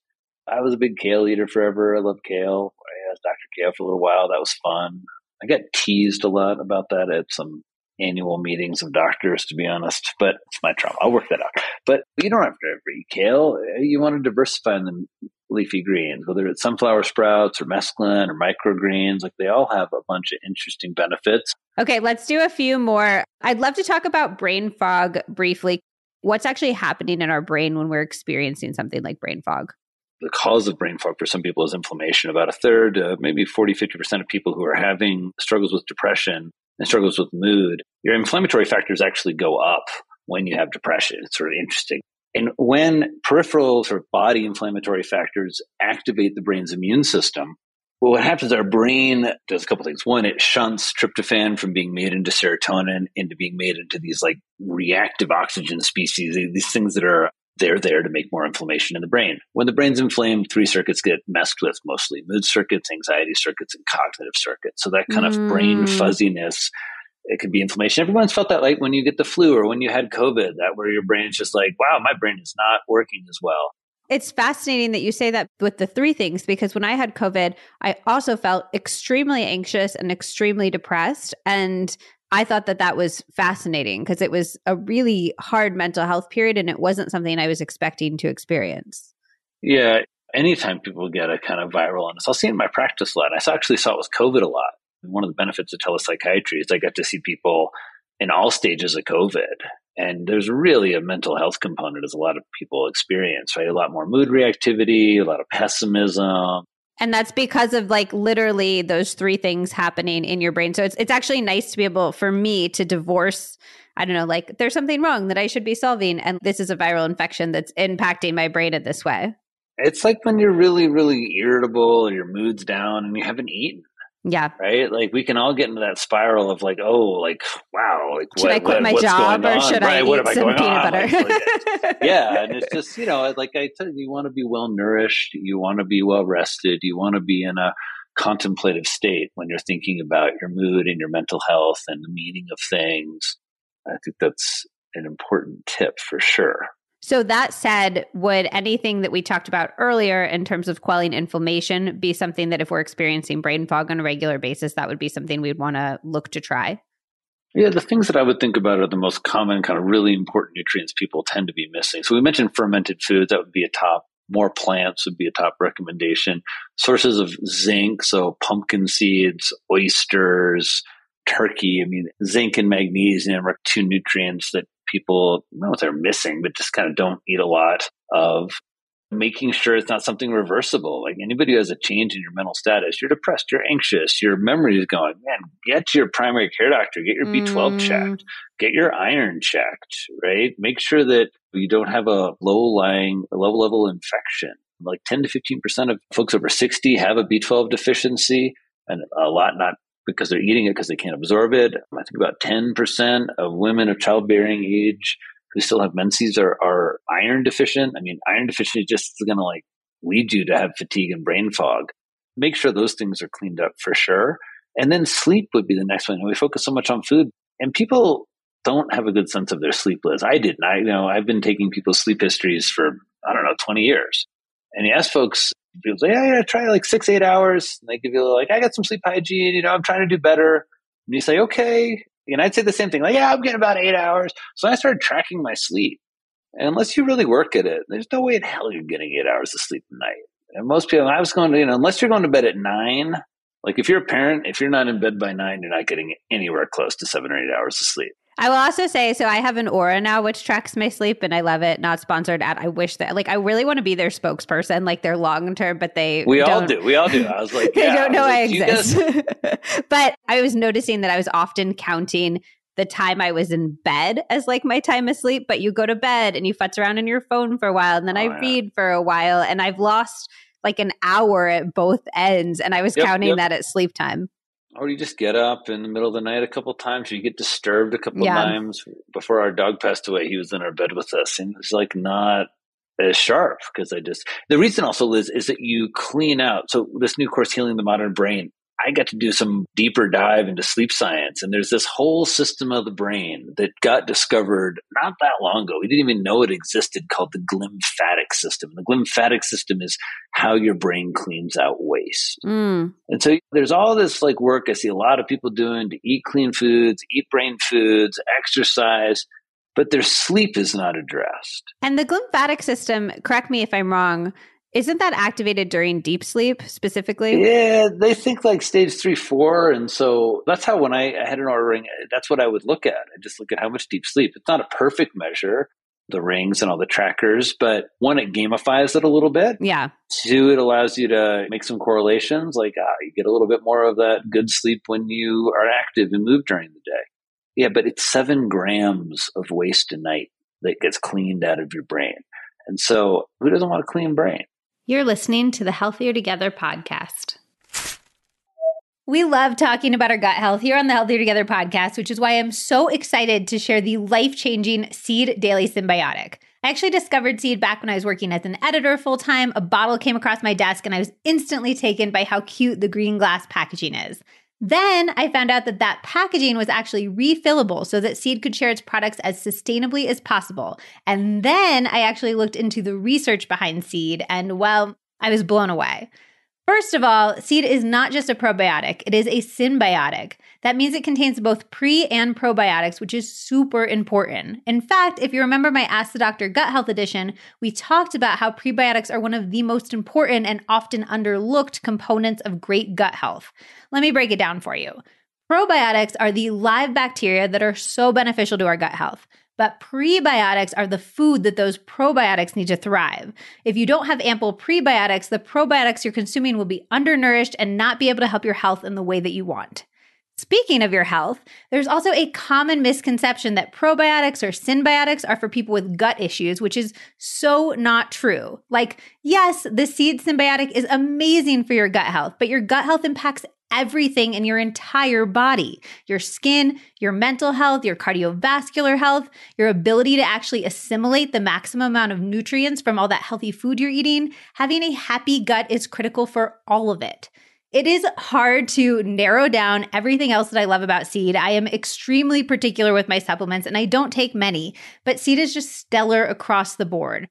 [SPEAKER 2] I was a big kale eater forever. I love kale. I asked Dr. Kale for a little while. That was fun. I got teased a lot about that at some annual meetings of doctors, to be honest, but it's my trauma. I'll work that out. But you don't have to eat kale. You want to diversify in the leafy greens, whether it's sunflower sprouts or mesclun or microgreens. Like they all have a bunch of interesting benefits.
[SPEAKER 1] Okay, let's do a few more. I'd love to talk about brain fog briefly. What's actually happening in our brain when we're experiencing something like brain fog?
[SPEAKER 2] the cause of brain fog for some people is inflammation. About a third, uh, maybe 40, 50% of people who are having struggles with depression and struggles with mood, your inflammatory factors actually go up when you have depression. It's sort of interesting. And when peripheral sort of body inflammatory factors activate the brain's immune system, well, what happens our brain does a couple things. One, it shunts tryptophan from being made into serotonin into being made into these like reactive oxygen species, these things that are they're there to make more inflammation in the brain. When the brain's inflamed, three circuits get messed with mostly mood circuits, anxiety circuits, and cognitive circuits. So that kind mm. of brain mm. fuzziness, it could be inflammation. Everyone's felt that like when you get the flu or when you had COVID, that where your brain is just like, wow, my brain is not working as well.
[SPEAKER 1] It's fascinating that you say that with the three things because when I had COVID, I also felt extremely anxious and extremely depressed. And I thought that that was fascinating because it was a really hard mental health period and it wasn't something I was expecting to experience.
[SPEAKER 2] Yeah. Anytime people get a kind of viral illness, I'll see it in my practice a lot. I actually saw it with COVID a lot. One of the benefits of telepsychiatry is I get to see people in all stages of COVID. And there's really a mental health component as a lot of people experience, right? A lot more mood reactivity, a lot of pessimism,
[SPEAKER 1] and that's because of like literally those three things happening in your brain. So it's it's actually nice to be able for me to divorce I don't know, like there's something wrong that I should be solving and this is a viral infection that's impacting my brain in this way.
[SPEAKER 2] It's like when you're really really irritable your mood's down and you haven't eaten.
[SPEAKER 1] Yeah.
[SPEAKER 2] Right. Like we can all get into that spiral of like, oh, like wow, like
[SPEAKER 1] should what, I quit what, my job or should right? I what eat some peanut butter?
[SPEAKER 2] Like, like, yeah, and it's just you know, like I tell you, you want to be well nourished, you want to be well rested, you want to be in a contemplative state when you're thinking about your mood and your mental health and the meaning of things. I think that's an important tip for sure.
[SPEAKER 1] So, that said, would anything that we talked about earlier in terms of quelling inflammation be something that if we're experiencing brain fog on a regular basis, that would be something we'd want to look to try?
[SPEAKER 2] Yeah, the things that I would think about are the most common, kind of really important nutrients people tend to be missing. So, we mentioned fermented foods, that would be a top. More plants would be a top recommendation. Sources of zinc, so pumpkin seeds, oysters, turkey. I mean, zinc and magnesium are two nutrients that people, I don't know if they're missing, but just kind of don't eat a lot of making sure it's not something reversible. Like anybody who has a change in your mental status, you're depressed, you're anxious, your memory is going, man, get to your primary care doctor, get your B12 mm. checked, get your iron checked, right? Make sure that you don't have a low lying, low level infection. Like 10 to 15% of folks over 60 have a B12 deficiency and a lot not because they're eating it because they can't absorb it. I think about 10% of women of childbearing age who still have menses are, are iron deficient. I mean, iron deficiency just is going to like lead you to have fatigue and brain fog. Make sure those things are cleaned up for sure. And then sleep would be the next one. We focus so much on food and people don't have a good sense of their sleep lives. I didn't. I you know I've been taking people's sleep histories for I don't know 20 years. And you ask folks, people say, yeah, yeah, try like six, eight hours. And they give you like, I got some sleep hygiene, you know, I'm trying to do better. And you say, okay. And I'd say the same thing, like, yeah, I'm getting about eight hours. So I started tracking my sleep. And unless you really work at it, there's no way in hell you're getting eight hours of sleep a night. And most people, I was going to, you know, unless you're going to bed at nine, like if you're a parent, if you're not in bed by nine, you're not getting anywhere close to seven or eight hours of sleep.
[SPEAKER 1] I will also say, so I have an Oura now, which tracks my sleep, and I love it. Not sponsored at. I wish that, like, I really want to be their spokesperson, like their long term, but they.
[SPEAKER 2] We all do. We all do. I was like,
[SPEAKER 1] they
[SPEAKER 2] yeah.
[SPEAKER 1] don't know I,
[SPEAKER 2] I,
[SPEAKER 1] like, exist. but I was noticing that I was often counting the time I was in bed as like my time asleep. But you go to bed and you futz around in your phone for a while, and then
[SPEAKER 2] Oh,
[SPEAKER 1] I
[SPEAKER 2] yeah.
[SPEAKER 1] read for a while, and I've lost like an hour at both ends, and I was
[SPEAKER 2] Yep,
[SPEAKER 1] counting
[SPEAKER 2] yep.
[SPEAKER 1] that at sleep time.
[SPEAKER 2] Or you just get up in the middle of the night a couple times. You get disturbed a couple
[SPEAKER 1] Yeah.
[SPEAKER 2] times. Before our dog passed away, he was in our bed with us, and it was like not as sharp because I just. The reason also, Liz, is that you clean out. So this new course, healing the modern brain. I got to do some deeper dive into sleep science, and there's this whole system of the brain that got discovered not that long ago. We didn't even know it existed, called the glymphatic system. The glymphatic system is how your brain cleans out waste.
[SPEAKER 1] Mm.
[SPEAKER 2] And so there's all this like work I see a lot of people doing to eat clean foods, eat brain foods, exercise, but their sleep is not addressed.
[SPEAKER 1] And the glymphatic system, correct me if I'm wrong, isn't that activated during deep sleep specifically?
[SPEAKER 2] Yeah, they think like stage three, four. And so that's how when I, had an Oura ring, that's what I would look at. I just look at how much deep sleep. It's not a perfect measure, the rings and all the trackers, but one, it gamifies it a little bit.
[SPEAKER 1] Yeah.
[SPEAKER 2] Two, it allows you to make some correlations. Like ah, you get a little bit more of that good sleep when you are active and move during the day. Yeah, but it's seven grams of waste a night that gets cleaned out of your brain. And so who doesn't want a clean brain?
[SPEAKER 1] You're listening to the Healthier Together podcast. We love talking about our gut health here on the Healthier Together podcast, which is why I'm so excited to share the life changing Seed Daily Synbiotic. I actually discovered Seed back when I was working as an editor full time. A bottle came across my desk and I was instantly taken by how cute the green glass packaging is. Then I found out that that packaging was actually refillable so that Seed could share its products as sustainably as possible. And then I actually looked into the research behind Seed and well, I was blown away. First of all, seed is not just a probiotic, it is a synbiotic. That means it contains both pre and probiotics, which is super important. In fact, if you remember my Ask the Doctor Gut Health edition, we talked about how prebiotics are one of the most important and often underlooked components of great gut health. Let me break it down for you. Probiotics are the live bacteria that are so beneficial to our gut health. But prebiotics are the food that those probiotics need to thrive. If you don't have ample prebiotics, the probiotics you're consuming will be undernourished and not be able to help your health in the way that you want. Speaking of your health, there's also a common misconception that probiotics or synbiotics are for people with gut issues, which is so not true. Like, yes, the seed synbiotic is amazing for your gut health, but your gut health impacts everything in your entire body your skin, your mental health, your cardiovascular health, your ability to actually assimilate the maximum amount of nutrients from all that healthy food you're eating. Having a happy gut is critical for all of it. It is hard to narrow down everything else that I love about seed. I am extremely particular with my supplements and I don't take many, but seed is just stellar across the board.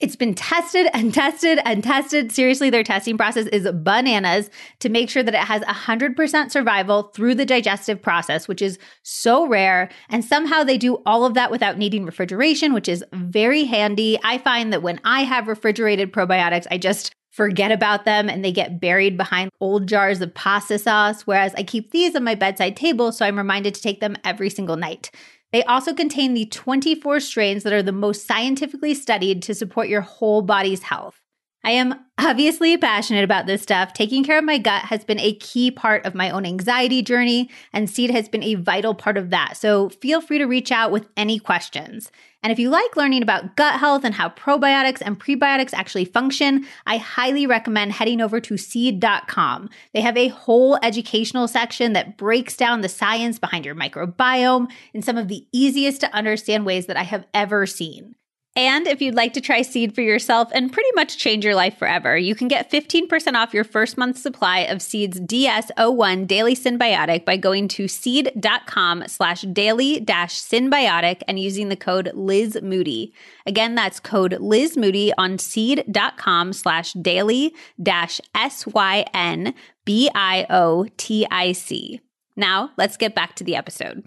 [SPEAKER 1] It's been tested and tested and tested. Seriously, their testing process is bananas to make sure that it has 100% survival through the digestive process, which is so rare. And somehow they do all of that without needing refrigeration, which is very handy. I find that when I have refrigerated probiotics, I just forget about them and they get buried behind old jars of pasta sauce, whereas I keep these on my bedside table so I'm reminded to take them every single night. They also contain the 24 strains that are the most scientifically studied to support your whole body's health. I am obviously passionate about this stuff. Taking care of my gut has been a key part of my own anxiety journey, and seed has been a vital part of that. So feel free to reach out with any questions. And if you like learning about gut health and how probiotics and prebiotics actually function, I highly recommend heading over to seed.com. They have a whole educational section that breaks down the science behind your microbiome in some of the easiest to understand ways that I have ever seen. And if you'd like to try Seed for yourself and pretty much change your life forever, you can get 15% off your first month's supply of Seed's DS01 Daily Synbiotic by going to seed.com slash daily dash synbiotic and using the code Liz Moody. Again, that's code Liz Moody on seed.com slash daily dash S-Y-N B-I-O-T-I-C. Now, let's get back to the episode.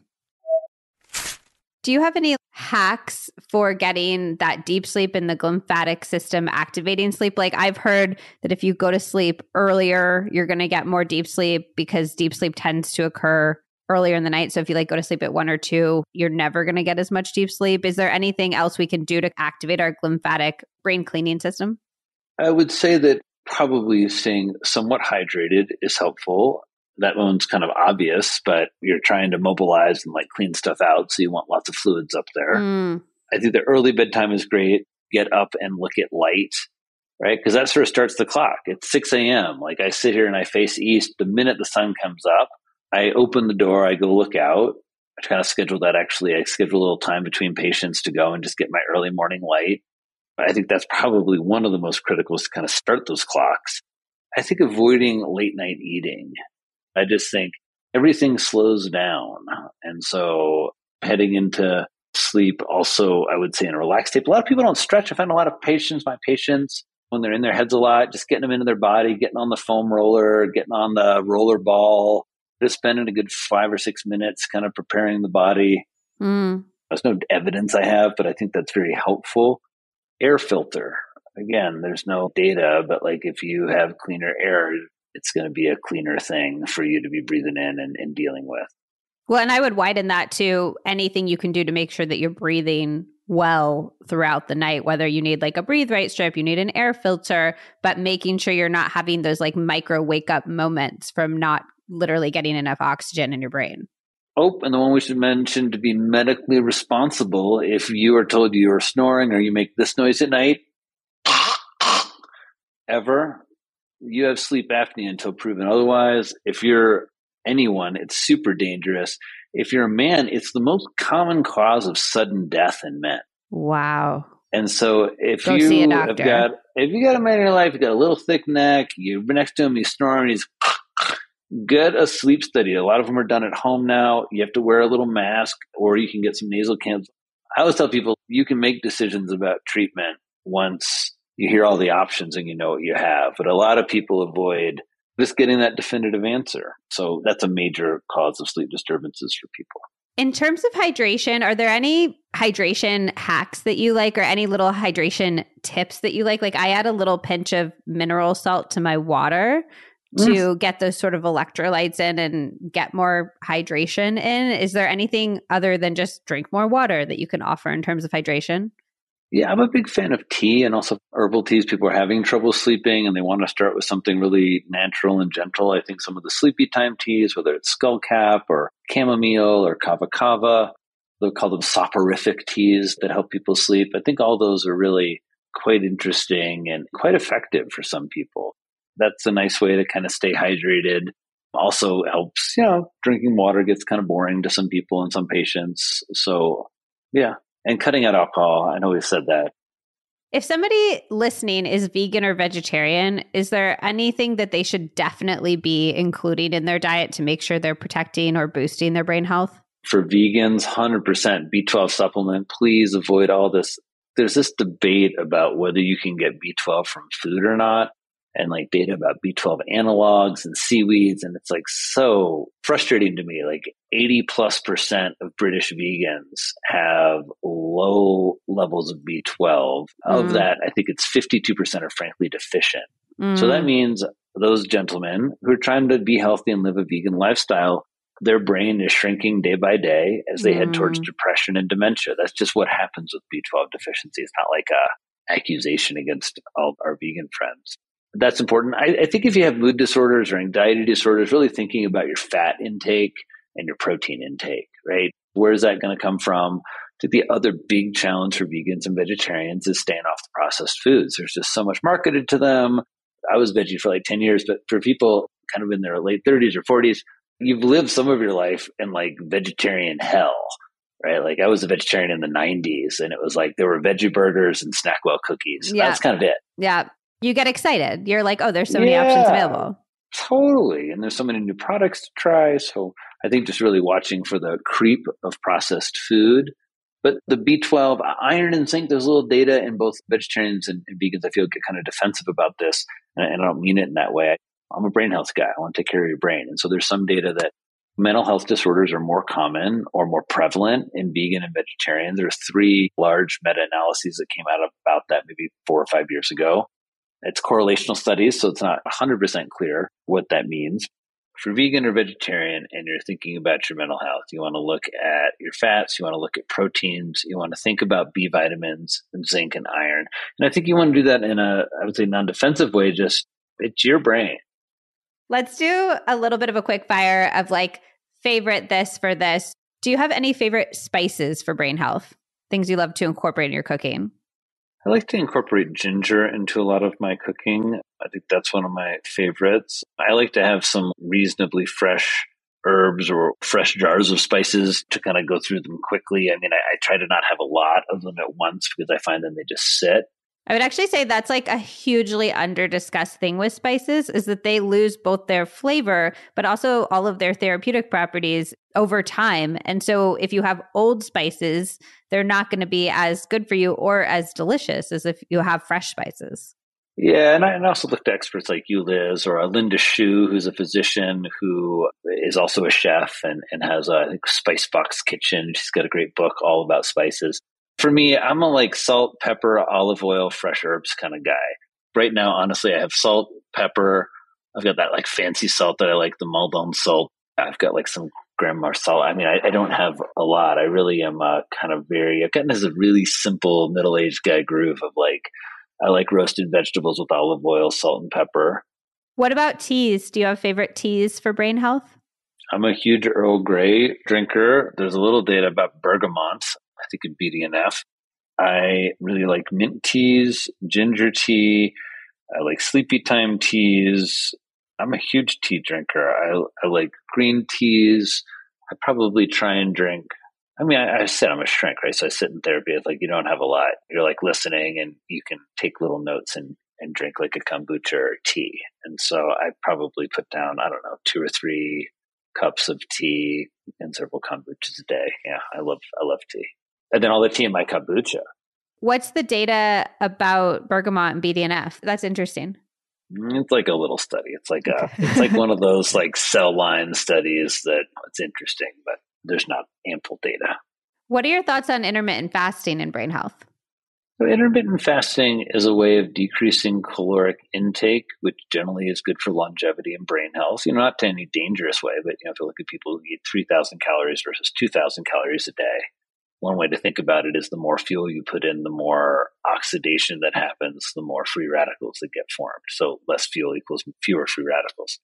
[SPEAKER 1] Do you have any hacks for getting that deep sleep and the glymphatic system activating sleep? Like I've heard that if you go to sleep earlier, you're going to get more deep sleep because deep sleep tends to occur earlier in the night. So if you like go to sleep at one or two, you're never going to get as much deep sleep. Is there anything else we can do to activate our glymphatic brain cleaning system?
[SPEAKER 2] I would say that probably staying somewhat hydrated is helpful. That one's kind of obvious, but you're trying to mobilize and like clean stuff out. So you want lots of fluids up there. Mm. I think the early bedtime is great. Get up and look at light, right? Because that sort of starts the clock. It's 6 a.m. Like I sit here and I face east. The minute the sun comes up, I open the door, I go look out. I kind of schedule that actually. I schedule a little time between patients to go and just get my early morning light. I think that's probably one of the most critical is to kind of start those clocks. I think avoiding late night eating. I just think everything slows down. And so heading into sleep also, I would say in a relaxed state. A lot of people don't stretch. I find a lot of patients, my patients, when they're in their heads a lot, just getting them into their body, getting on the foam roller, getting on the roller ball, just spending a good five or six minutes kind of preparing the body. Mm. There's no evidence I have, but I think that's very helpful. Air filter. Again, there's no data, but like if you have cleaner air, it's going to be a cleaner thing for you to be breathing in and, and dealing with.
[SPEAKER 1] Well, and I would widen that to anything you can do to make sure that you're breathing well throughout the night, whether you need like a breathe right strip, you need an air filter, but making sure you're not having those like micro wake up moments from not literally getting enough oxygen in your brain.
[SPEAKER 2] Oh, and the one we should mention to be medically responsible if you are told you are snoring or you make this noise at night, ever, you have sleep apnea until proven otherwise. If you're anyone, it's super dangerous. If you're a man, it's the most common cause of sudden death in men.
[SPEAKER 1] Wow.
[SPEAKER 2] And so if Go you have got if you got a man in your life, you got a little thick neck, you're next to him, he's snoring, he's get a sleep study. A lot of them are done at home now. You have to wear a little mask or you can get some nasal cans. I always tell people you can make decisions about treatment once you hear all the options and you know what you have. But a lot of people avoid just getting that definitive answer. So that's a major cause of sleep disturbances for people.
[SPEAKER 1] In terms of hydration, are there any hydration hacks that you like or any little hydration tips that you like? Like I add a little pinch of mineral salt to my water to mm. get those sort of electrolytes in and get more hydration in. Is there anything other than just drink more water that you can offer in terms of hydration?
[SPEAKER 2] Yeah, I'm a big fan of tea and also herbal teas. People are having trouble sleeping and they want to start with something really natural and gentle. I think some of the sleepy time teas, whether it's skullcap or chamomile or kava kava, they'll call them soporific teas that help people sleep. I think all those are really quite interesting and quite effective for some people that's a nice way to kind of stay hydrated. Also helps, you know, drinking water gets kind of boring to some people and some patients. So, yeah. And cutting out alcohol. I know we've said that.
[SPEAKER 1] If somebody listening is vegan or vegetarian, is there anything that they should definitely be including in their diet to make sure they're protecting or boosting their brain health?
[SPEAKER 2] For vegans, 100% B12 supplement. Please avoid all this. There's this debate about whether you can get B12 from food or not and like data about B12 analogs and seaweeds. And it's like so frustrating to me. Like 80 plus percent of British vegans have low levels of B12. Of mm. that, I think it's 52% are frankly deficient. Mm. So that mm. means those gentlemen who are trying to be healthy and live a vegan lifestyle, their brain is shrinking day by day as they mm. head towards mm. depression and dementia. That's just what happens with B12 deficiency. It's not like a accusation against all our vegan friends that's important. I, I, think if you have mood disorders or anxiety disorders, really thinking about your fat intake and your protein intake, right? Where is that going to come from? Think the other big challenge for vegans and vegetarians is staying off the processed foods. There's just so much marketed to them. I was veggie for like 10 years, but for people kind of in their late 30s or 40s, you've lived some of your life in like vegetarian hell, right? Like I was a vegetarian in the 90s and it was like there were veggie burgers and Snackwell cookies. Yeah. That's kind of it.
[SPEAKER 1] Yeah you get excited. You're like, oh, there's so many yeah, options available.
[SPEAKER 2] Totally. And there's so many new products to try. So I think just really watching for the creep of processed food. But the B12, iron and zinc, there's a little data in both vegetarians and, and vegans. I feel get kind of defensive about this. And, and I don't mean it in that way. I'm a brain health guy. I want to take care of your brain. And so there's some data that mental health disorders are more common or more prevalent in vegan and vegetarian. There's three large meta analyses that came out about that maybe four or five years ago. It's correlational studies, so it's not 100% clear what that means. if you're vegan or vegetarian and you're thinking about your mental health, you want to look at your fats, you want to look at proteins, you want to think about B vitamins and zinc and iron. And I think you want to do that in a, I would say, non defensive way, just it's your brain.
[SPEAKER 1] Let's do a little bit of a quick fire of like favorite this for this. Do you have any favorite spices for brain health? Things you love to incorporate in your cooking?
[SPEAKER 2] I like to incorporate ginger into a lot of my cooking. I think that's one of my favorites. I like to have some reasonably fresh herbs or fresh jars of spices to kind of go through them quickly. I mean, I, I, try to not have a lot of them at once because I find them they just sit.
[SPEAKER 1] I would actually say that's like a hugely under discussed thing with spices is that they lose both their flavor, but also all of their therapeutic properties over time. And so if you have old spices, they're not going to be as good for you or as delicious as if you have fresh spices.
[SPEAKER 2] Yeah, and I, and I also looked at experts like you, Liz, or uh, Linda Shiue, who's a physician who is also a chef and, and has a Spicebox Kitchen. She's got a great book all about spices. For me, I'm a like salt, pepper, olive oil, fresh herbs kind of guy. Right now, honestly, I have salt, pepper. I've got that like fancy salt that I like, the Maldon salt. I've got like some garam masala. I mean, I, I, don't have a lot. I really am uh, kind of very, I've gotten this a really simple middle aged guy groove of like, I like roasted vegetables with olive oil, salt, and pepper.
[SPEAKER 1] What about teas? Do you have favorite teas for brain health?
[SPEAKER 2] I'm a huge Earl Grey drinker. There's a little data about bergamot. I think it'd in BDNF. I really like mint teas, ginger tea. I like sleepy time teas. I'm a huge tea drinker. I, I like green teas. I probably try and drink. I mean, I, I said I'm a shrink, right? So I sit in therapy. It's like you don't have a lot. You're like listening, and you can take little notes and and drink like a kombucha or tea. And so I probably put down I don't know two or three cups of tea and several kombuchas a day. Yeah, I love I love tea and then all the tea in my kombucha.
[SPEAKER 1] What's the data about bergamot and BDNF? That's interesting.
[SPEAKER 2] Mm, it's like a little study. It's like a, it's like one of those like cell line studies that it's interesting, but there's not ample data.
[SPEAKER 1] What are your thoughts on intermittent fasting and brain health?
[SPEAKER 2] So intermittent fasting is a way of decreasing caloric intake, which generally is good for longevity and brain health. You know, not to any dangerous way, but you know, if you look at people who eat 3,000 calories versus 2,000 calories a day, one way to think about it is the more fuel you put in, the more oxidation that happens, the more free radicals that get formed. So less fuel equals fewer free radicals.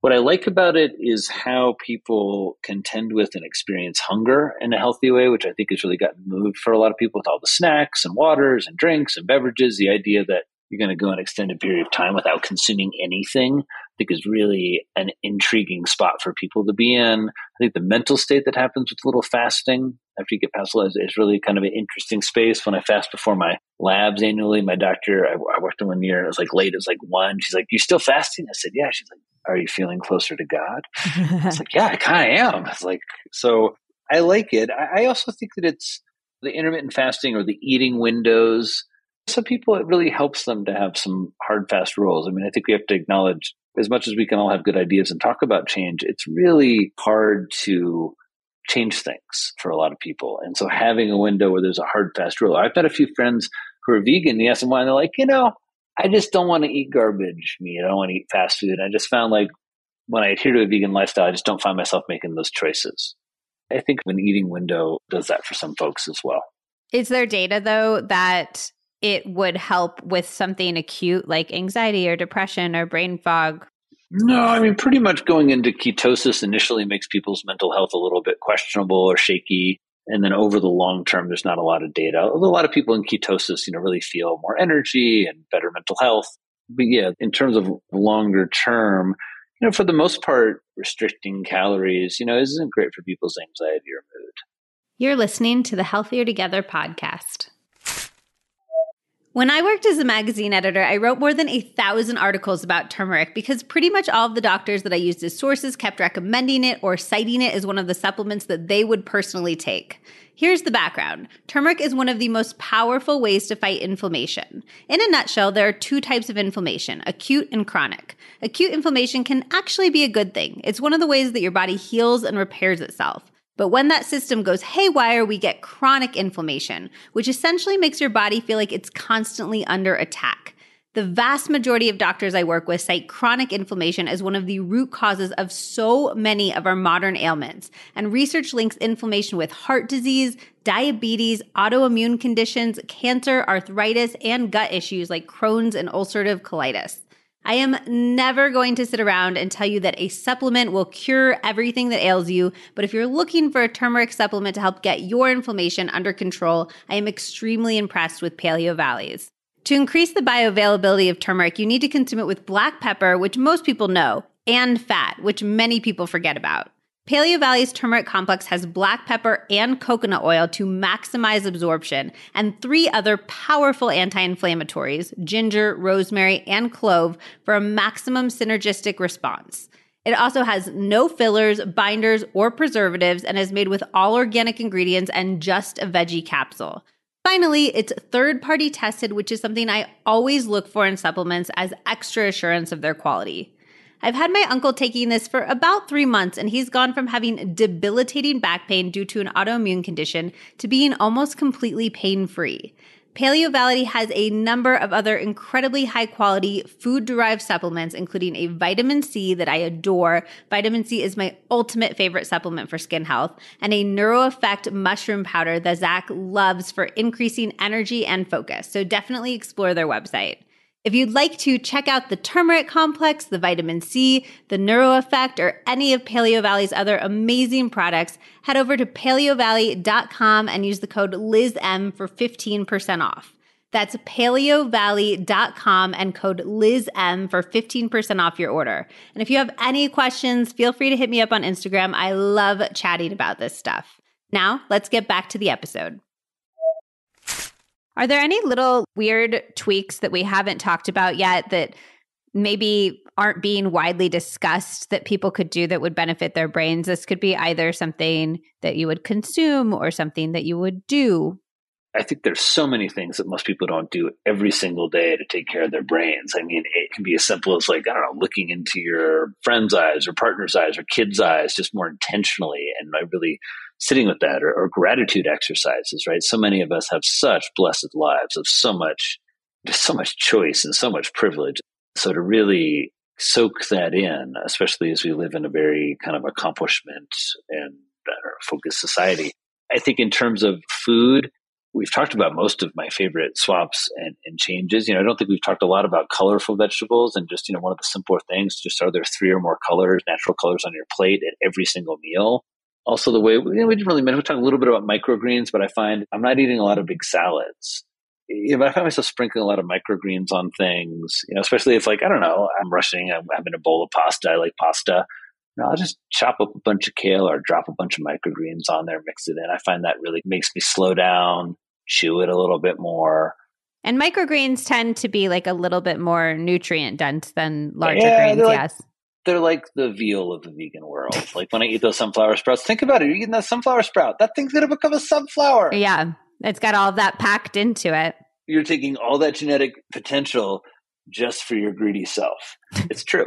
[SPEAKER 2] What I like about it is how people contend with and experience hunger in a healthy way, which I think has really gotten moved for a lot of people with all the snacks and waters and drinks and beverages. The idea that you're going to go an extended period of time without consuming anything, I think is really an intriguing spot for people to be in. I think the mental state that happens with a little fasting after you get past is, is really kind of an interesting space. When I fast before my labs annually, my doctor, I, I worked in one year, it was like late, it was like one. She's like, You still fasting? I said, Yeah. She's like, Are you feeling closer to God? I was like, Yeah, I kind of am. It's like, so I like it. I, I also think that it's the intermittent fasting or the eating windows some people it really helps them to have some hard fast rules i mean i think we have to acknowledge as much as we can all have good ideas and talk about change it's really hard to change things for a lot of people. And so having a window where there's a hard fast rule. I've had a few friends who are vegan ask them why and they're like you know i just don't want to eat garbage meat. I don't want to eat fast food. And i just found like when i adhere to a vegan lifestyle i just don't find myself making those choices. I think an eating window does that for some folks as well.
[SPEAKER 1] Is there data though that it would help with something acute like anxiety or depression or brain fog?
[SPEAKER 2] No, I mean, pretty much going into ketosis initially makes people's mental health a little bit questionable or shaky. And then over the long term, there's not a lot of data. Although a lot of people in ketosis, you know, really feel more energy and better mental health. But yeah, in terms of longer term, you know, for the most part, restricting calories, you know, isn't great for people's anxiety or mood.
[SPEAKER 1] You're listening to the Healthier Together podcast. When I worked as a magazine editor, I wrote more than a thousand articles about turmeric because pretty much all of the doctors that I used as sources kept recommending it or citing it as one of the supplements that they would personally take. Here's the background turmeric is one of the most powerful ways to fight inflammation. In a nutshell, there are two types of inflammation acute and chronic. Acute inflammation can actually be a good thing, it's one of the ways that your body heals and repairs itself. But when that system goes haywire, we get chronic inflammation, which essentially makes your body feel like it's constantly under attack. The vast majority of doctors I work with cite chronic inflammation as one of the root causes of so many of our modern ailments. And research links inflammation with heart disease, diabetes, autoimmune conditions, cancer, arthritis, and gut issues like Crohn's and ulcerative colitis. I am never going to sit around and tell you that a supplement will cure everything that ails you, but if you're looking for a turmeric supplement to help get your inflammation under control, I am extremely impressed with Paleo Valley's. To increase the bioavailability of turmeric, you need to consume it with black pepper, which most people know, and fat, which many people forget about. Paleo Valley's turmeric complex has black pepper and coconut oil to maximize absorption, and three other powerful anti inflammatories ginger, rosemary, and clove for a maximum synergistic response. It also has no fillers, binders, or preservatives and is made with all organic ingredients and just a veggie capsule. Finally, it's third party tested, which is something I always look for in supplements as extra assurance of their quality. I've had my uncle taking this for about three months, and he's gone from having debilitating back pain due to an autoimmune condition to being almost completely pain free. Paleo Valley has a number of other incredibly high quality food derived supplements, including a vitamin C that I adore. Vitamin C is my ultimate favorite supplement for skin health, and a NeuroEffect mushroom powder that Zach loves for increasing energy and focus. So definitely explore their website. If you'd like to check out the turmeric complex, the vitamin C, the neuro effect, or any of Paleo Valley's other amazing products, head over to paleovalley.com and use the code LizM for 15% off. That's paleovalley.com and code LizM for 15% off your order. And if you have any questions, feel free to hit me up on Instagram. I love chatting about this stuff. Now, let's get back to the episode. Are there any little weird tweaks that we haven't talked about yet that maybe aren't being widely discussed that people could do that would benefit their brains? This could be either something that you would consume or something that you would do.
[SPEAKER 2] I think there's so many things that most people don't do every single day to take care of their brains. I mean, it can be as simple as like, I don't know, looking into your friend's eyes or partner's eyes or kid's eyes just more intentionally and I really sitting with that or, or gratitude exercises, right? So many of us have such blessed lives of so much, so much choice and so much privilege. So to really soak that in, especially as we live in a very kind of accomplishment and uh, focused society. I think in terms of food, we've talked about most of my favorite swaps and, and, changes. You know, I don't think we've talked a lot about colorful vegetables and just, you know, one of the simpler things, just are there three or more colors, natural colors on your plate at every single meal? Also the way you know, we didn't really mention we talk a little bit about microgreens, but I find I'm not eating a lot of big salads. Yeah, but I find myself sprinkling a lot of microgreens on things, you know, especially if like, I don't know, I'm rushing, I'm having a bowl of pasta, I like pasta. You know, I'll just chop up a bunch of kale or drop a bunch of microgreens on there, mix it in. I find that really makes me slow down, chew it a little bit more.
[SPEAKER 1] And microgreens tend to be like a little bit more nutrient dense than larger yeah, grains, like, yes
[SPEAKER 2] they're like the veal of the vegan world. Like when I eat those sunflower sprouts, think about it. You're eating that sunflower sprout. That thing's going to become a sunflower.
[SPEAKER 1] Yeah. It's got all that packed into it.
[SPEAKER 2] You're taking all that genetic potential just for your greedy self. It's true.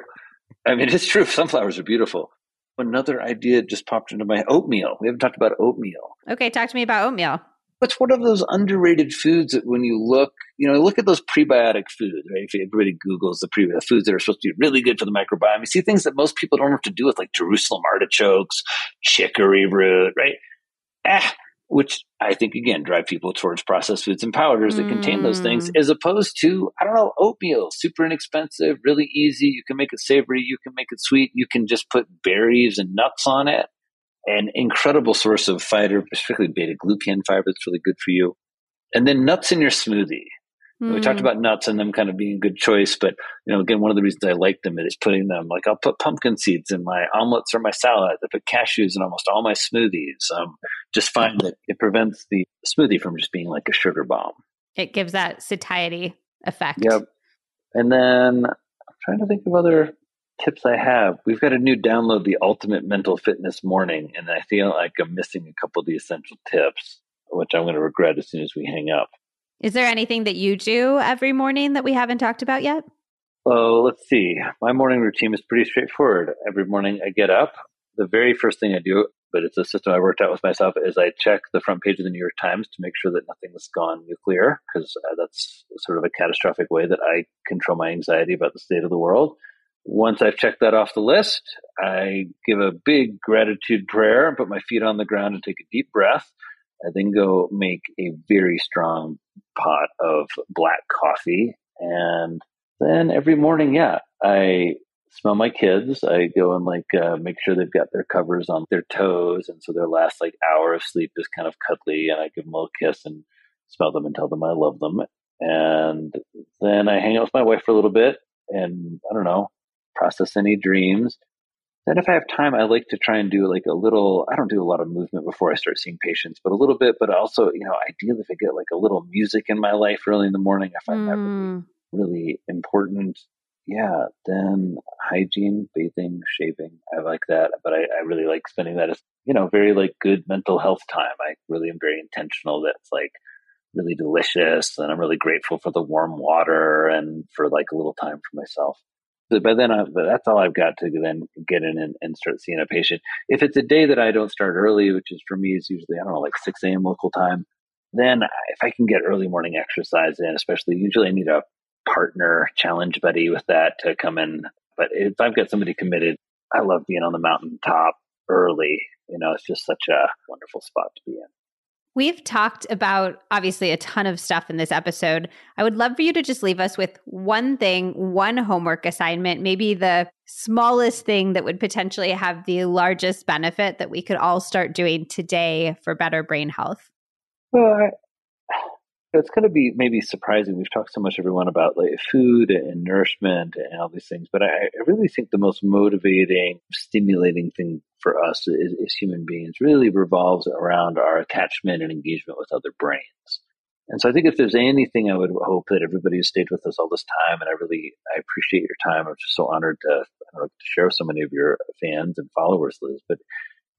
[SPEAKER 2] I mean, it's true. Sunflowers are beautiful. Another idea just popped into my oatmeal. We haven't talked about oatmeal.
[SPEAKER 1] Okay, talk to me about oatmeal
[SPEAKER 2] it's one of those underrated foods that when you look, you know, look at those prebiotic foods, right? If everybody Googles the prebiotic foods that are supposed to be really good for the microbiome, you see things that most people don't have to do with, like Jerusalem artichokes, chicory root, right? Ah, which I think again drive people towards processed foods and powders that mm. contain those things, mm. as opposed to I don't know oatmeal, super inexpensive, really easy. You can make it savory, you can make it sweet, you can just put berries and nuts on it an incredible source of fiber, particularly beta glucan fiber that's really good for you. And then nuts in your smoothie. Mm. We talked hmm. about nuts and them kind of being a good choice, but you know, again, one of the reasons I like them is putting them like I'll put pumpkin seeds in my omelets or my salad. I put cashews in almost all my smoothies. Um, just find that it prevents the smoothie from just being like a sugar bomb.
[SPEAKER 1] It gives that satiety effect.
[SPEAKER 2] Yep. And then I'm trying to think of other tips I have. We've got a new download, the Ultimate Mental Fitness Morning, and I feel like I'm missing a couple of the essential tips, which I'm going to regret as soon as we hang up.
[SPEAKER 1] Is there anything that you do every morning that we haven't talked about yet?
[SPEAKER 2] Oh, let's see. My morning routine is pretty straightforward. Every morning I get up. The very first thing I do, but it's a system I worked out with myself. Is I check the front page of the New York Times to make sure that nothing has gone nuclear, because uh, that's sort of a catastrophic way that I control my anxiety about the state of the world. Once I've checked that off the list, I give a big gratitude prayer, put my feet on the ground, and take a deep breath. I then go make a very strong pot of black coffee. And then every morning, yeah, I smell my kids. I go and like uh, make sure they've got their covers on their toes. And so their last like hour of sleep is kind of cuddly. And I give them a little kiss and smell them and tell them I love them. And then I hang out with my wife for a little bit and I don't know, process any dreams. Then, if I have time, I like to try and do like a little. I don't do a lot of movement before I start seeing patients, but a little bit. But also, you know, ideally, if I get like a little music in my life early in the morning, I find mm. that really, really important. Yeah, then hygiene, bathing, shaving, I like that. But I, I really like spending that as you know, very like good mental health time. I really am very intentional. That it's like really delicious, and I'm really grateful for the warm water and for like a little time for myself but then I, but that's all I've got to then get in and, and, start seeing a patient. If it's a day that I don't start early, which is for me is usually I don't know like six a.m. local time, then if I can get early morning exercise in, especially usually I need a partner challenge buddy with that to come in. But if I've got somebody committed, I love being on the mountaintop early. You know, it's just such a wonderful spot to be in.
[SPEAKER 1] We've talked about obviously a ton of stuff in this episode. I would love for you to just leave us with one thing, one homework assignment, maybe the smallest thing that would potentially have the largest benefit that we could all start doing today for better brain health.
[SPEAKER 2] Well, it's going to be maybe surprising. We've talked so much, everyone, about like food and nourishment and all these things, but I, I really think the most motivating, stimulating thing for us as, as human beings really revolves around our attachment and engagement with other brains. And so I think if there's anything I would hope that everybody has stayed with us all this time, and I really I appreciate your time. I'm just so honored to, know, to share with so many of your fans and followers, Liz. But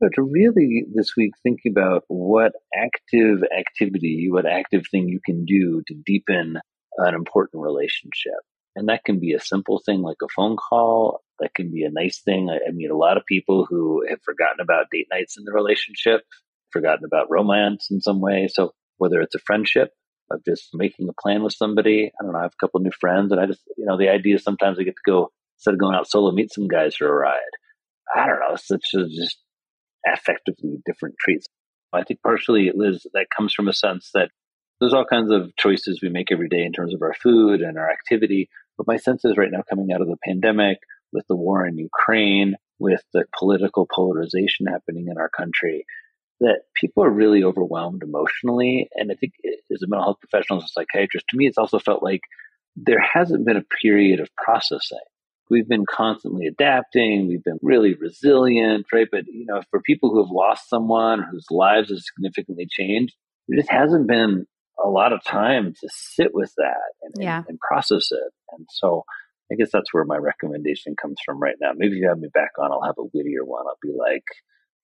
[SPEAKER 2] you know, to really this week think about what active activity, what active thing you can do to deepen an important relationship. And that can be a simple thing like a phone call. That can be a nice thing. I, I meet a lot of people who have forgotten about date nights in the relationship, forgotten about romance in some way. So whether it's a friendship of just making a plan with somebody, I don't know, I have a couple new friends and I just, you know, the idea is sometimes I get to go, instead of going out solo, meet some guys for a ride. I don't know, such a just affectively different treats. I think partially, Liz, that comes from a sense that there's all kinds of choices we make every day in terms of our food and our activity. But my sense is right now, coming out of the pandemic, with the war in Ukraine, with the political polarization happening in our country, that people are really overwhelmed emotionally. And I think as a mental health professional, as a psychiatrist, to me, it's also felt like there hasn't been a period of processing. We've been constantly adapting. We've been really resilient, right? But, you know, for people who have lost someone whose lives have significantly changed, there just hasn't been a lot of time to sit with that and, yeah. and, and process it. And so I guess that's where my recommendation comes from right now. Maybe if you have me back on, I'll have a wittier one. I'll be like,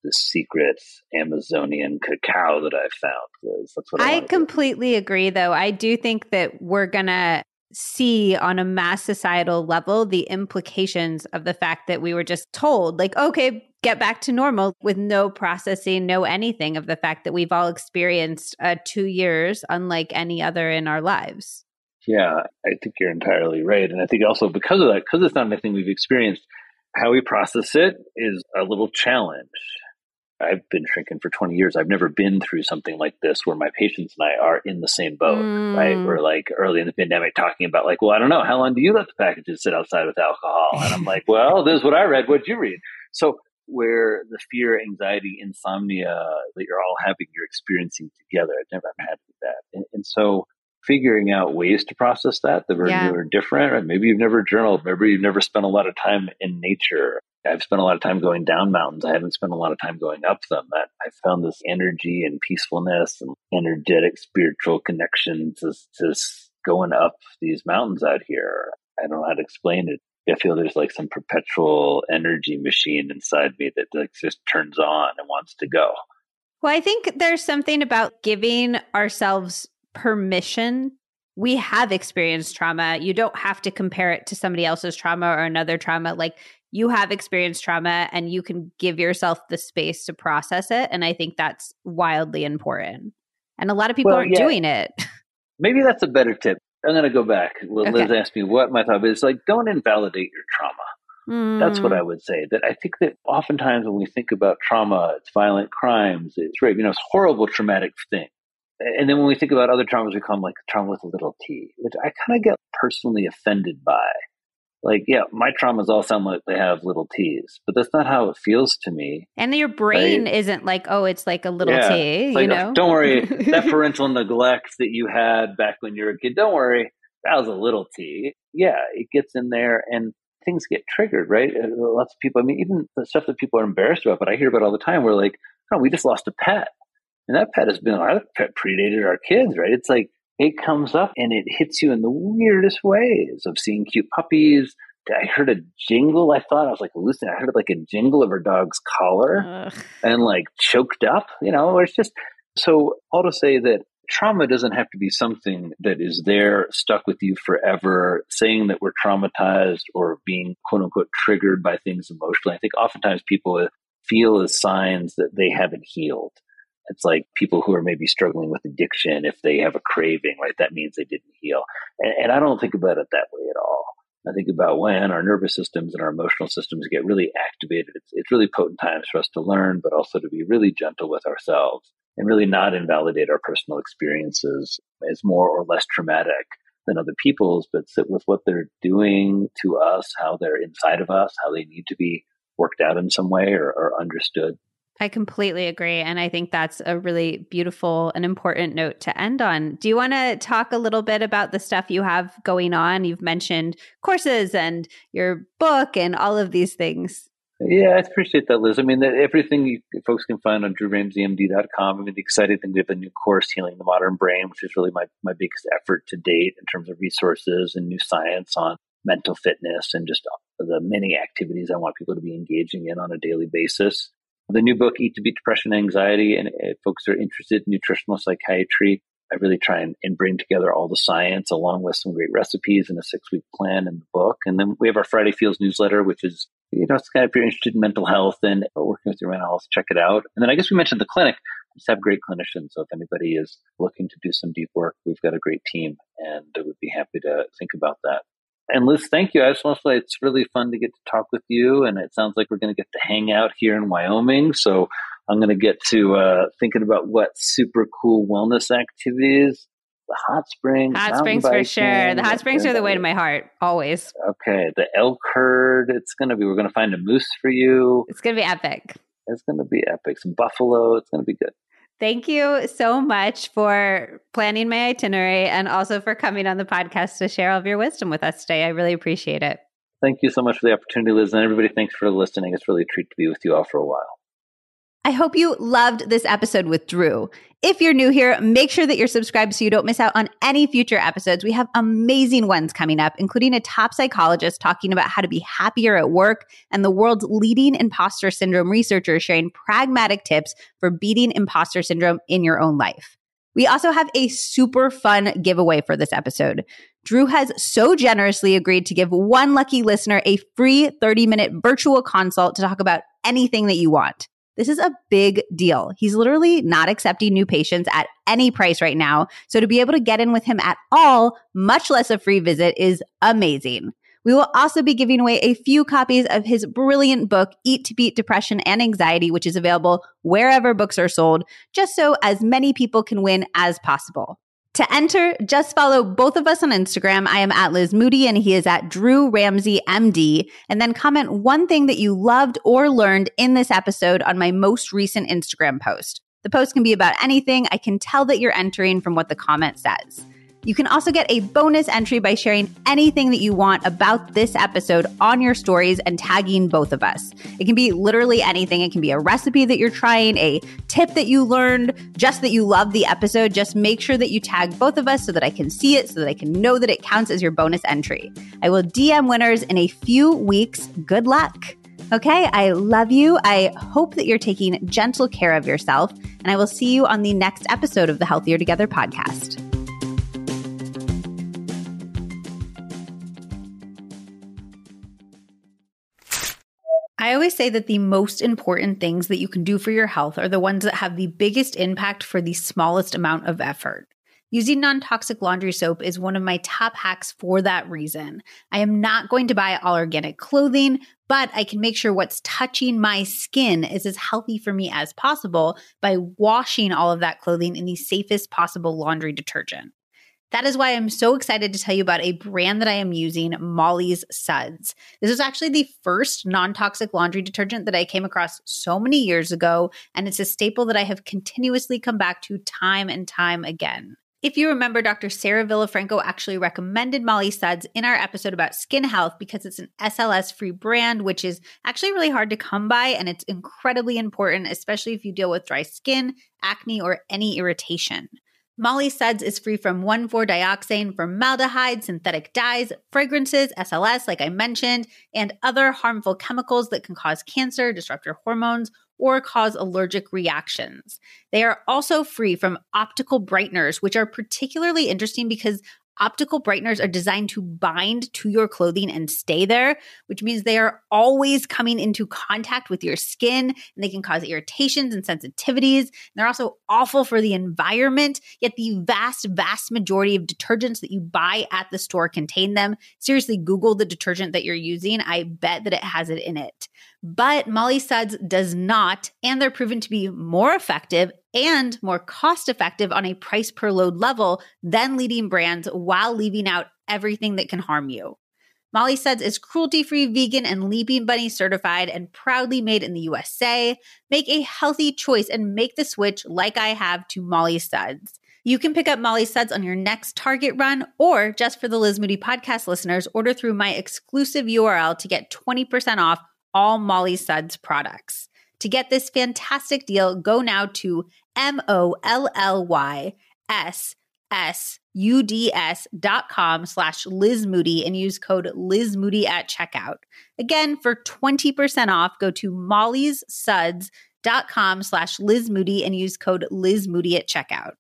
[SPEAKER 2] the secret Amazonian cacao that I've found. That's what I,
[SPEAKER 1] I completely agree, though. I do think that we're going to see on a mass societal level the implications of the fact that we were just told, like, okay, get back to normal with no processing, no anything of the fact that we've all experienced uh, two years unlike any other in our lives.
[SPEAKER 2] Yeah, I think you're entirely right. And I think also because of that, because it's not anything we've experienced, how we process it is a little challenge. I've been shrinking for 20 years. I've never been through something like this where my patients and I are in the same boat, mm. right? We're like early in the pandemic talking about like, well, I don't know, how long do you let the packages sit outside with alcohol? And I'm like, well, this is what I read. What'd you read? So where the fear, anxiety, insomnia that you're all having, you're experiencing together. I've never had that. And, and so figuring out ways to process that that are, yeah. different. Or maybe you've never journaled. Maybe you've never spent a lot of time in nature. I've spent a lot of time going down mountains. I haven't spent a lot of time going up them. That I found this energy and peacefulness and energetic spiritual connection to, to going up these mountains out here. I don't know how to explain it. I feel there's like some perpetual energy machine inside me that like just turns on and wants to go.
[SPEAKER 1] Well, I think there's something about giving ourselves permission. We have experienced trauma. You don't have to compare it to somebody else's trauma or another trauma. Like you have experienced trauma and you can give yourself the space to process it. And I think that's wildly important. And a lot of people well, aren't yeah. doing it.
[SPEAKER 2] Maybe that's a better tip. I'm going to go back. Well, okay. Liz asked me what my thought is. Like, don't invalidate your trauma. Mm. That's what I would say. That I think that oftentimes when we think about trauma, it's violent crimes, it's rape, you know, it's horrible traumatic thing. And then when we think about other traumas, we call them like trauma with a little t, which I kind of get personally offended by like yeah my traumas all sound like they have little t's but that's not how it feels to me.
[SPEAKER 1] And your brain right? isn't like oh it's like a little yeah, t like, you know?
[SPEAKER 2] Don't worry that parental neglect that you had back when you were a kid don't worry that was a little t. Yeah it gets in there and things get triggered right? Uh, lots of people i mean even the stuff that people are embarrassed about but i hear about all the time we're like oh we just lost a pet. And that pet has been our pet predated our kids right? It's like it comes up and it hits you in the weirdest ways of seeing cute puppies. I heard a jingle. I thought I was like hallucinating. I heard like a jingle of her dog's collar Ugh. and like choked up, you know, it's just so all to say that trauma doesn't have to be something that is there stuck with you forever. Saying that we're traumatized or being quote unquote triggered by things emotionally. I think oftentimes people feel as signs that they haven't healed. It's like people who are maybe struggling with addiction, if they have a craving, right, that means they didn't heal. And, and I don't think about it that way at all. I think about when our nervous systems and our emotional systems get really activated. It's, it's really potent times for us to learn, but also to be really gentle with ourselves and really not invalidate our personal experiences as more or less traumatic than other people's, but sit with what they're doing to us, how they're inside of us, how they need to be worked out in some way or, or understood.
[SPEAKER 1] I completely agree. And I think that's a really beautiful and important note to end on. Do you want to talk a little bit about the stuff you have going on? You've mentioned courses and your book and all of these things.
[SPEAKER 2] Yeah, I appreciate that, Liz. I mean, everything you folks can find on drewramseymd.com. I mean, the exciting thing, we have a new course, Healing the Modern Brain, which is really my, my biggest effort to date in terms of resources and new science on mental fitness and just the many activities I want people to be engaging in on a daily basis the new book, Eat to Beat Depression and Anxiety, and if folks are interested in nutritional psychiatry, I really try and, and, bring together all the science along with some great recipes and a six week plan in the book. And then we have our Friday Feels newsletter, which is, you know, it's kind of if you're interested in mental health and working with your mental health, check it out. And then I guess we mentioned the clinic. We have great clinicians. So if anybody is looking to do some deep work, we've got a great team and we'd be happy to think about that. And Liz, thank you. I just want to say it's really fun to get to talk with you, and it sounds like we're going to get to hang out here in Wyoming. So I'm going to get to uh, thinking about what super cool wellness activities. The hot springs,
[SPEAKER 1] hot springs for sure. The hot springs are the way to my heart, always.
[SPEAKER 2] Okay, the elk herd. It's going to be. We're going to find a moose for you.
[SPEAKER 1] It's going to be epic.
[SPEAKER 2] It's going to be epic. Some buffalo. It's going to be good.
[SPEAKER 1] Thank you so much for planning my itinerary and also for coming on the podcast to share all of your wisdom with us today. I really appreciate it.
[SPEAKER 2] Thank you so much for the opportunity, Liz. And everybody, thanks for listening. It's really a treat to be with you all for a while.
[SPEAKER 1] I hope you loved this episode with Drew. If you're new here, make sure that you're subscribed so you don't miss out on any future episodes. We have amazing ones coming up, including a top psychologist talking about how to be happier at work and the world's leading imposter syndrome researcher sharing pragmatic tips for beating imposter syndrome in your own life. We also have a super fun giveaway for this episode. Drew has so generously agreed to give one lucky listener a free 30 minute virtual consult to talk about anything that you want. This is a big deal. He's literally not accepting new patients at any price right now. So to be able to get in with him at all, much less a free visit, is amazing. We will also be giving away a few copies of his brilliant book, Eat to Beat Depression and Anxiety, which is available wherever books are sold, just so as many people can win as possible. To enter, just follow both of us on Instagram. I am at Liz Moody and he is at Drew Ramsey MD. And then comment one thing that you loved or learned in this episode on my most recent Instagram post. The post can be about anything. I can tell that you're entering from what the comment says. You can also get a bonus entry by sharing anything that you want about this episode on your stories and tagging both of us. It can be literally anything. It can be a recipe that you're trying, a tip that you learned, just that you love the episode. Just make sure that you tag both of us so that I can see it, so that I can know that it counts as your bonus entry. I will DM winners in a few weeks. Good luck. Okay, I love you. I hope that you're taking gentle care of yourself, and I will see you on the next episode of the Healthier Together podcast. I always say that the most important things that you can do for your health are the ones that have the biggest impact for the smallest amount of effort. Using non toxic laundry soap is one of my top hacks for that reason. I am not going to buy all organic clothing, but I can make sure what's touching my skin is as healthy for me as possible by washing all of that clothing in the safest possible laundry detergent. That is why I'm so excited to tell you about a brand that I am using, Molly's Suds. This is actually the first non toxic laundry detergent that I came across so many years ago, and it's a staple that I have continuously come back to time and time again. If you remember, Dr. Sarah Villafranco actually recommended Molly Suds in our episode about skin health because it's an SLS free brand, which is actually really hard to come by and it's incredibly important, especially if you deal with dry skin, acne, or any irritation. Molly Suds is free from 1,4-dioxane, formaldehyde, synthetic dyes, fragrances, SLS, like I mentioned, and other harmful chemicals that can cause cancer, disrupt your hormones, or cause allergic reactions. They are also free from optical brighteners, which are particularly interesting because Optical brighteners are designed to bind to your clothing and stay there, which means they are always coming into contact with your skin and they can cause irritations and sensitivities. they're also awful for the environment, yet the vast, vast majority of detergents that you buy at the store contain them. Seriously, Google the detergent that you're using. I bet that it has it in it. But Molly Suds does not, and they're proven to be more effective and more cost effective on a price per load level than leading brands while leaving out everything that can harm you. Molly Suds is cruelty free, vegan, and Leaping Bunny certified and proudly made in the USA. Make a healthy choice and make the switch like I have to Molly Suds. You can pick up Molly Suds on your next Target run, or just for the Liz Moody podcast listeners, order through my exclusive URL to get 20% off all Molly Suds products. To get this fantastic deal, go now to M O L L Y S S U D S dot com slash Liz Moody and use code Liz Moody at checkout. Again, for 20% off, go to Molly's Suds dot com slash Liz Moody and use code Liz Moody at checkout.